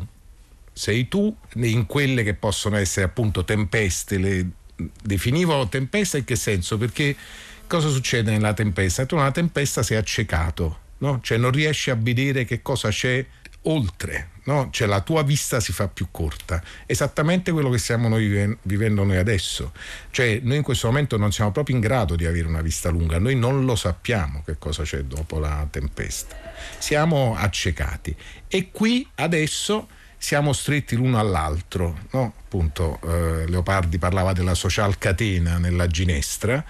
Speaker 27: sei tu in quelle che possono essere appunto tempeste, le definivo tempesta in che senso? Perché cosa succede nella tempesta? Tu nella tempesta sei accecato, no? cioè non riesci a vedere che cosa c'è oltre, no? cioè la tua vista si fa più corta. Esattamente quello che stiamo noi vivendo noi adesso. Cioè noi in questo momento non siamo proprio in grado di avere una vista lunga, noi non lo sappiamo che cosa c'è dopo la tempesta. Siamo accecati. E qui adesso siamo stretti l'uno all'altro. No? Appunto, eh, Leopardi parlava della social catena nella ginestra.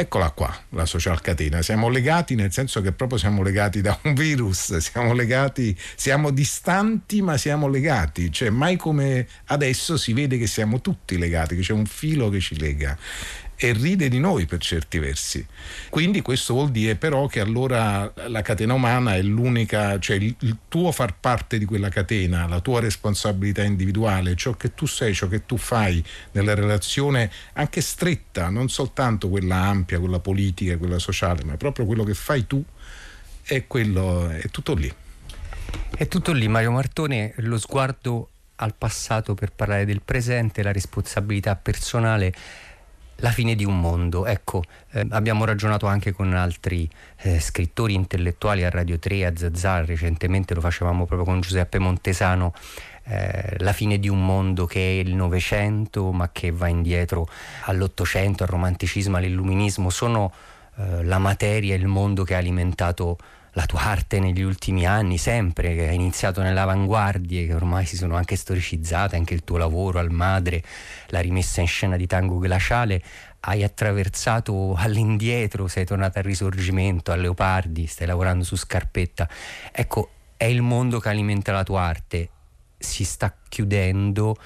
Speaker 27: Eccola qua, la social catena. Siamo legati nel senso che proprio siamo legati da un virus, siamo legati, siamo distanti ma siamo legati. Cioè mai come adesso si vede che siamo tutti legati, che c'è un filo che ci lega e ride di noi per certi versi. Quindi questo vuol dire però che allora la catena umana è l'unica, cioè il, il, tuo far parte di quella catena, la tua responsabilità individuale, ciò che tu sei, ciò che tu fai nella relazione anche stretta, non soltanto quella ampia, quella politica, quella sociale, ma proprio quello che fai tu è quello, è tutto lì.
Speaker 2: È tutto lì, Mario Martone, lo sguardo al passato per parlare del presente, la responsabilità personale la fine di un mondo. Ecco, eh, abbiamo ragionato anche con altri eh, scrittori intellettuali a Radio 3, a Zazzar, recentemente lo facevamo proprio con Giuseppe Montesano. Eh, la fine di un mondo che è il Novecento, ma che va indietro all'Ottocento, al romanticismo, all'illuminismo, sono eh, la materia il mondo che ha alimentato la tua arte negli ultimi anni, sempre, che hai iniziato nell'avanguardia, che ormai si sono anche storicizzate, anche il tuo lavoro al Madre, la rimessa in scena di Tango Glaciale, hai attraversato all'indietro, sei tornato al risorgimento, a Leopardi, stai lavorando su Scarpetta. Ecco, è il mondo che alimenta la tua arte, si sta chiudendo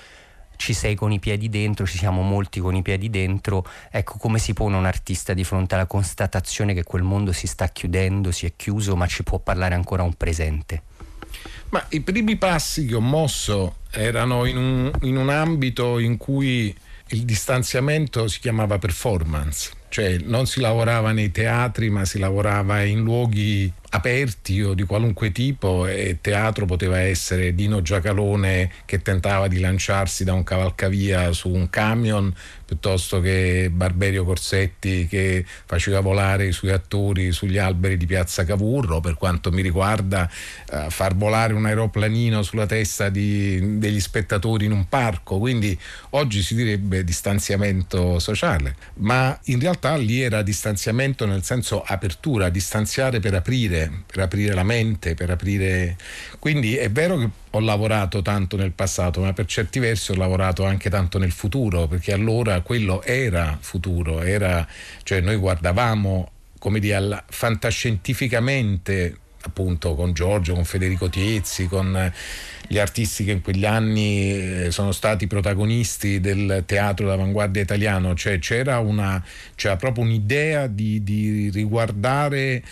Speaker 2: ci sei con i piedi dentro, ci siamo molti con i piedi dentro, ecco come si pone un artista di fronte alla constatazione che quel mondo si sta chiudendo, si è chiuso, ma ci può parlare ancora un presente?
Speaker 27: Ma i primi passi che ho mosso erano in un, in un ambito in cui il distanziamento si chiamava performance, cioè non si lavorava nei teatri ma si lavorava in luoghi aperti o di qualunque tipo e teatro poteva essere Dino Giacalone che tentava di lanciarsi da un cavalcavia su un camion piuttosto che Barberio Corsetti che faceva volare i suoi attori sugli alberi di Piazza Cavurro, per quanto mi riguarda eh, far volare un aeroplanino sulla testa di, degli spettatori in un parco, quindi oggi si direbbe distanziamento sociale, ma in realtà lì era distanziamento nel senso apertura, distanziare per aprire per aprire la mente, per aprire... Quindi è vero che ho lavorato tanto nel passato, ma per certi versi ho lavorato anche tanto nel futuro, perché allora quello era futuro, era... cioè noi guardavamo, come dire, fantascientificamente appunto con Giorgio, con Federico Tiezzi, con gli artisti che in quegli anni eh, sono stati protagonisti del teatro d'avanguardia italiano, cioè c'era, una, c'era proprio un'idea di, di riguardare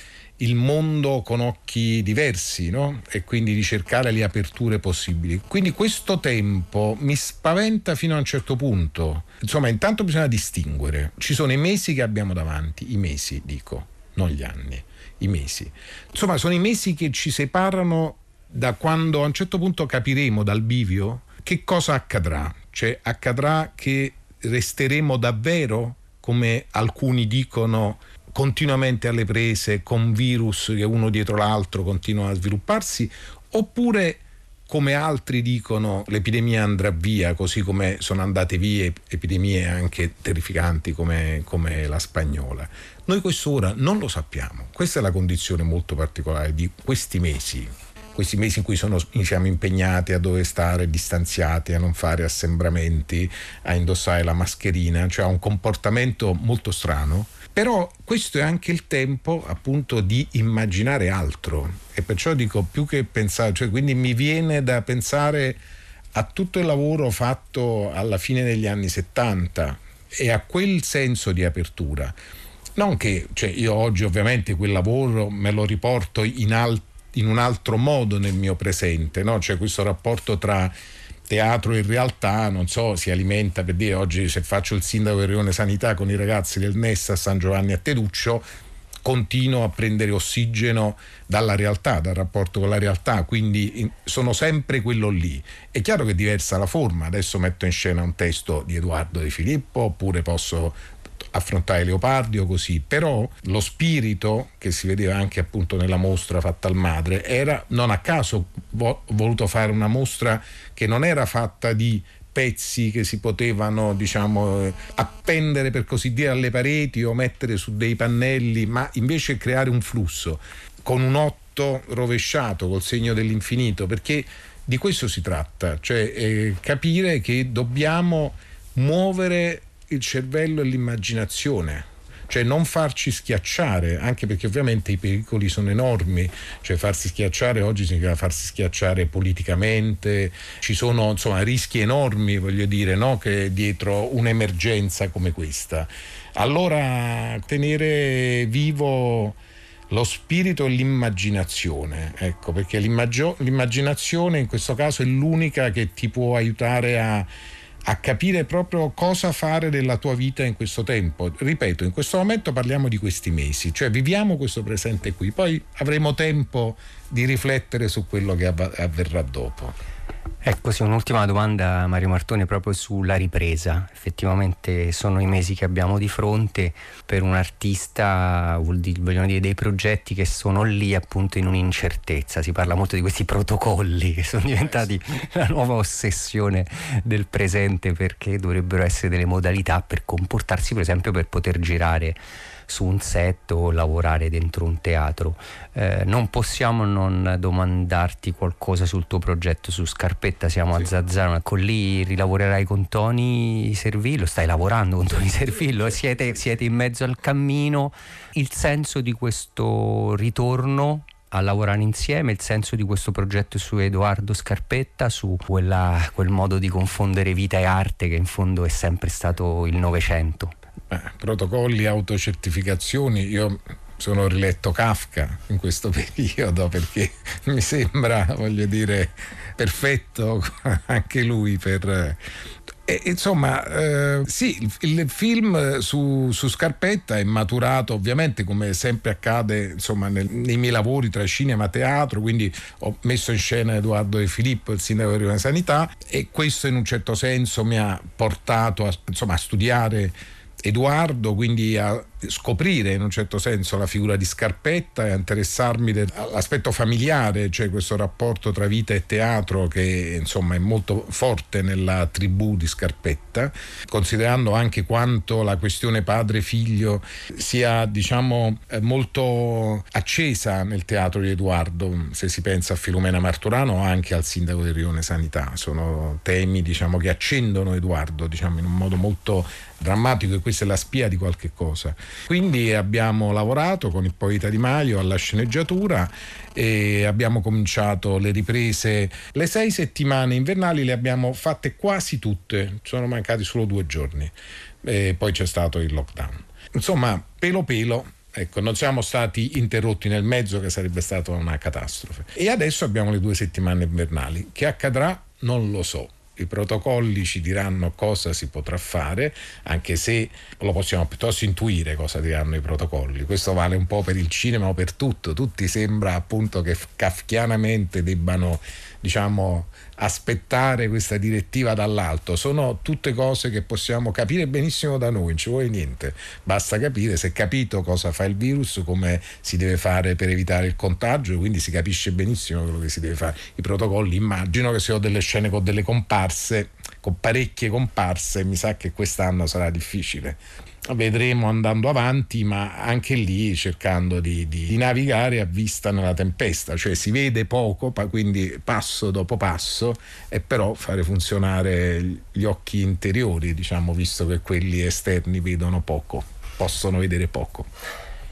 Speaker 27: il mondo con occhi diversi no? e quindi di cercare le aperture possibili. Quindi questo tempo mi spaventa fino a un certo punto. Insomma, intanto bisogna distinguere. Ci sono i mesi che abbiamo davanti, i mesi dico, non gli anni, i mesi. Insomma, sono i mesi che ci separano da quando a un certo punto capiremo dal bivio che cosa accadrà. Cioè accadrà che resteremo davvero, come alcuni dicono, continuamente alle prese con virus che uno dietro l'altro continuano a svilupparsi, oppure come altri dicono l'epidemia andrà via, così come sono andate via epidemie anche terrificanti come, come la spagnola. Noi questo ora non lo sappiamo, questa è la condizione molto particolare di questi mesi, questi mesi in cui sono, siamo impegnati a dove stare distanziati, a non fare assembramenti, a indossare la mascherina, cioè un comportamento molto strano. Però questo è anche il tempo appunto di immaginare altro e perciò dico più che pensare, cioè quindi mi viene da pensare a tutto il lavoro fatto alla fine degli anni 70 e a quel senso di apertura. Non che cioè io oggi ovviamente quel lavoro me lo riporto in, al- in un altro modo nel mio presente, no? cioè questo rapporto tra teatro in realtà, non so, si alimenta per dire oggi se faccio il sindaco del Rione Sanità con i ragazzi del NES a San Giovanni a Teduccio, continuo a prendere ossigeno dalla realtà, dal rapporto con la realtà, quindi in- sono sempre quello lì. È chiaro che è diversa la forma, adesso metto in scena un testo di Edoardo De Filippo, oppure posso affrontare Leopardi o così, però lo spirito che si vedeva anche appunto nella mostra fatta al madre era non a caso vo- voluto fare una mostra che non era fatta di pezzi che si potevano diciamo eh, appendere per così dire alle pareti o mettere su dei pannelli ma invece creare un flusso con un otto rovesciato col segno dell'infinito perché di questo si tratta. Cioè eh, capire che dobbiamo muovere il cervello e l'immaginazione cioè non farci schiacciare, anche perché ovviamente i pericoli sono enormi, cioè farsi schiacciare oggi significa farsi schiacciare politicamente, ci sono insomma rischi enormi, voglio dire, no? che dietro un'emergenza come questa. Allora tenere vivo lo spirito e l'immaginazione, ecco, perché l'immaginazione in questo caso è l'unica che ti può aiutare a a capire proprio cosa fare della tua vita in questo tempo. Ripeto, in questo momento parliamo di questi mesi, cioè viviamo questo presente qui, poi avremo tempo di riflettere su quello che av- avverrà dopo.
Speaker 2: Ecco sì, un'ultima domanda Mario Martone proprio sulla ripresa. Effettivamente sono i mesi che abbiamo di fronte per un artista, dire, vogliono dire dei progetti che sono lì appunto in un'incertezza. Si parla molto di questi protocolli che sono diventati la nuova ossessione del presente perché dovrebbero essere delle modalità per comportarsi, per esempio per poter girare su un set o lavorare dentro un teatro. Eh, non possiamo non domandarti qualcosa sul tuo progetto su Scarpetta, siamo a Zazzano, con lì rilavorerai con Tony Servillo, stai lavorando con Tony Servillo, siete, siete in mezzo al cammino, il senso di questo ritorno a lavorare insieme, il senso di questo progetto su Edoardo Scarpetta, su quella- quel modo di confondere vita e arte che in fondo è sempre stato il Novecento.
Speaker 27: Eh, protocolli, autocertificazioni, io sono riletto Kafka in questo periodo perché mi sembra, voglio dire, perfetto anche lui per... E, insomma, eh, sì, il, il film su, su Scarpetta è maturato ovviamente come sempre accade insomma, nel- nei miei lavori tra cinema e teatro, quindi ho messo in scena Edoardo De Filippo, il sindaco di Roma Sanità e questo in un certo senso mi ha portato a, insomma, a studiare Edoardo, quindi a scoprire in un certo senso la figura di Scarpetta e interessarmi all'aspetto familiare, cioè questo rapporto tra vita e teatro che insomma è molto forte nella tribù di Scarpetta, considerando anche quanto la questione padre-figlio sia diciamo molto accesa nel teatro di Edoardo, se si pensa a Filomena Marturano o anche al sindaco del Rione Sanità, sono temi diciamo, che accendono Edoardo diciamo, in un modo molto drammatico e questa è la spia di qualche cosa. Quindi abbiamo lavorato con il poeta Di Maio alla sceneggiatura e abbiamo cominciato le riprese. Le sei settimane invernali le abbiamo fatte quasi tutte, sono mancati solo due giorni e poi c'è stato il lockdown. Insomma, pelo pelo Ecco, non siamo stati interrotti nel mezzo che sarebbe stata una catastrofe. E adesso abbiamo le due settimane invernali. Che accadrà? Non lo so. I protocolli ci diranno cosa si potrà fare, anche se lo possiamo piuttosto intuire cosa diranno i protocolli. Questo vale un po' per il cinema o per tutto. Tutti sembra appunto che kafkianamente debbano, diciamo, aspettare questa direttiva dall'alto. Sono tutte cose che possiamo capire benissimo da noi, non ci vuole niente. Basta capire se è capito cosa fa il virus, come si deve fare per evitare il contagio, quindi si capisce benissimo quello che si deve fare. I protocolli immagino che se ho delle scene con delle comparse, con parecchie comparse, mi sa che quest'anno sarà difficile vedremo andando avanti, ma anche lì cercando di, di, navigare a vista nella tempesta, cioè si vede poco, quindi passo dopo passo, e però fare funzionare gli occhi interiori, diciamo, visto che quelli esterni vedono poco, possono vedere poco.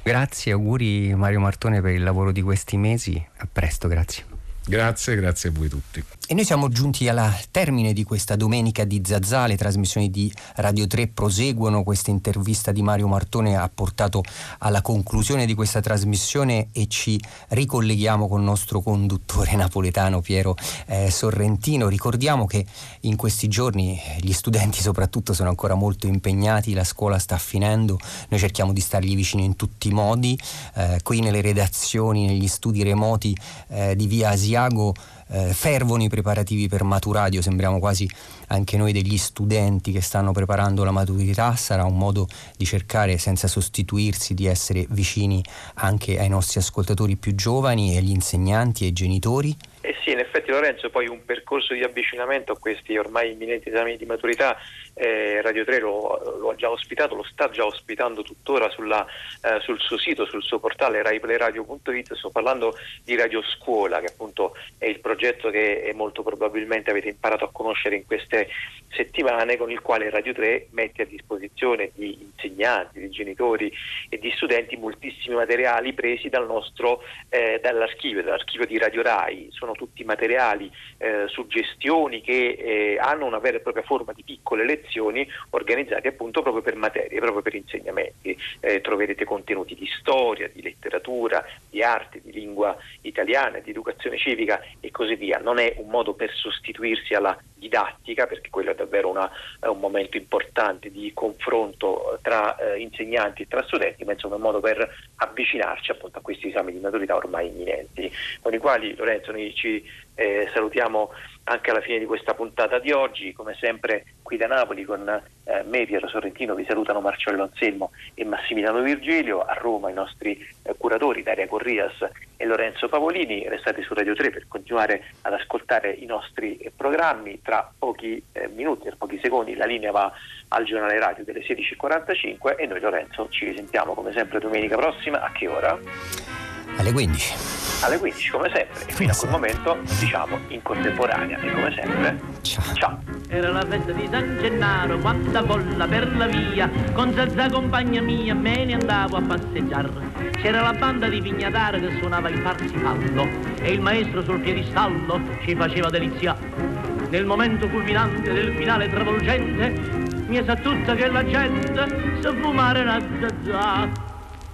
Speaker 2: Grazie, auguri Mario Martone per il lavoro di questi mesi, a presto, grazie.
Speaker 27: Grazie, grazie a voi tutti.
Speaker 2: E noi siamo giunti al termine di questa domenica di Zazà, le trasmissioni di Radio 3 proseguono, questa intervista di Mario Martone ha portato alla conclusione di questa trasmissione e ci ricolleghiamo con il nostro conduttore napoletano Piero eh, Sorrentino. Ricordiamo che in questi giorni gli studenti soprattutto sono ancora molto impegnati, la scuola sta finendo, noi cerchiamo di stargli vicino in tutti i modi, eh, qui nelle redazioni, negli studi remoti eh, di via Asiago eh, fervono i preparativi per Maturadio, sembriamo quasi anche noi degli studenti che stanno preparando la maturità, sarà un modo di cercare senza sostituirsi di essere vicini anche ai nostri ascoltatori più giovani, agli insegnanti e ai genitori.
Speaker 1: Eh sì, in effetti Lorenzo, poi un percorso di avvicinamento a questi ormai imminenti esami di maturità, eh, Radio 3 lo, lo, ha già ospitato, lo sta già ospitando tuttora sulla, eh, sul suo sito, sul suo portale raiplayradio.it, sto parlando di Radio Scuola, che appunto è il progetto che molto probabilmente avete imparato a conoscere in queste settimane, con il quale Radio 3 mette a disposizione di insegnanti, di genitori e di studenti moltissimi materiali presi dal nostro, eh, dall'archivio, dall'archivio di Radio Rai. Sono tutti materiali, eh, suggestioni che eh, hanno una vera e propria forma di piccole lezioni organizzate appunto proprio per materie, proprio per insegnamenti. Eh, troverete contenuti di storia, di letteratura, di arte, di lingua italiana, di educazione civica e così via. Non è un modo per sostituirsi alla didattica, perché quello è davvero una, un momento importante di confronto tra eh, insegnanti e tra studenti, ma insomma è un modo per avvicinarci appunto a questi esami di maturità ormai imminenti, con i quali Lorenzo noi ci eh, salutiamo anche alla fine di questa puntata di oggi, come sempre qui da Napoli con eh, me Piero Sorrentino vi salutano Marcello Anselmo e Massimiliano Virgilio, a Roma i nostri eh, curatori Daria Corrias e Lorenzo Pavolini, restate su Radio 3 per continuare ad ascoltare i nostri eh, programmi, tra pochi eh, minuti, tra pochi secondi la linea va al giornale radio delle 16.45 e noi Lorenzo ci risentiamo come sempre domenica prossima, a che ora?
Speaker 2: Alle 15
Speaker 1: alle 15 come sempre. E fino a quel momento diciamo in contemporanea e come sempre.
Speaker 2: Ciao,
Speaker 1: ciao.
Speaker 28: era la festa di San Gennaro quanta bolla per la via. Con Zazza compagna mia me ne andavo a passeggiare c'era la banda di Vignatare che suonava il parsifallo e il maestro sul piedistallo ci faceva delizia. Nel momento culminante del finale travolgente mi sa tutta che la gente sa fumare la zazza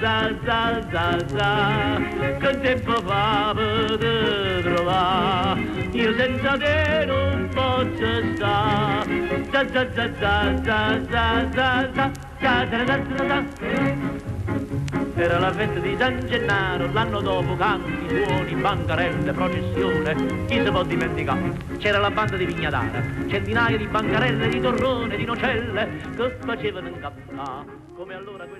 Speaker 28: za za za za che tempo fa per trovare, io senza te non posso stare, za za za za za za za za, za za za za. Era la festa di San Gennaro, l'anno dopo canti, suoni, bancarelle, processione, chi si può dimenticare? C'era la banda di Vignadara, centinaia di bancarelle, di torrone, di nocelle, che facevano incappare, come allora quel via vai non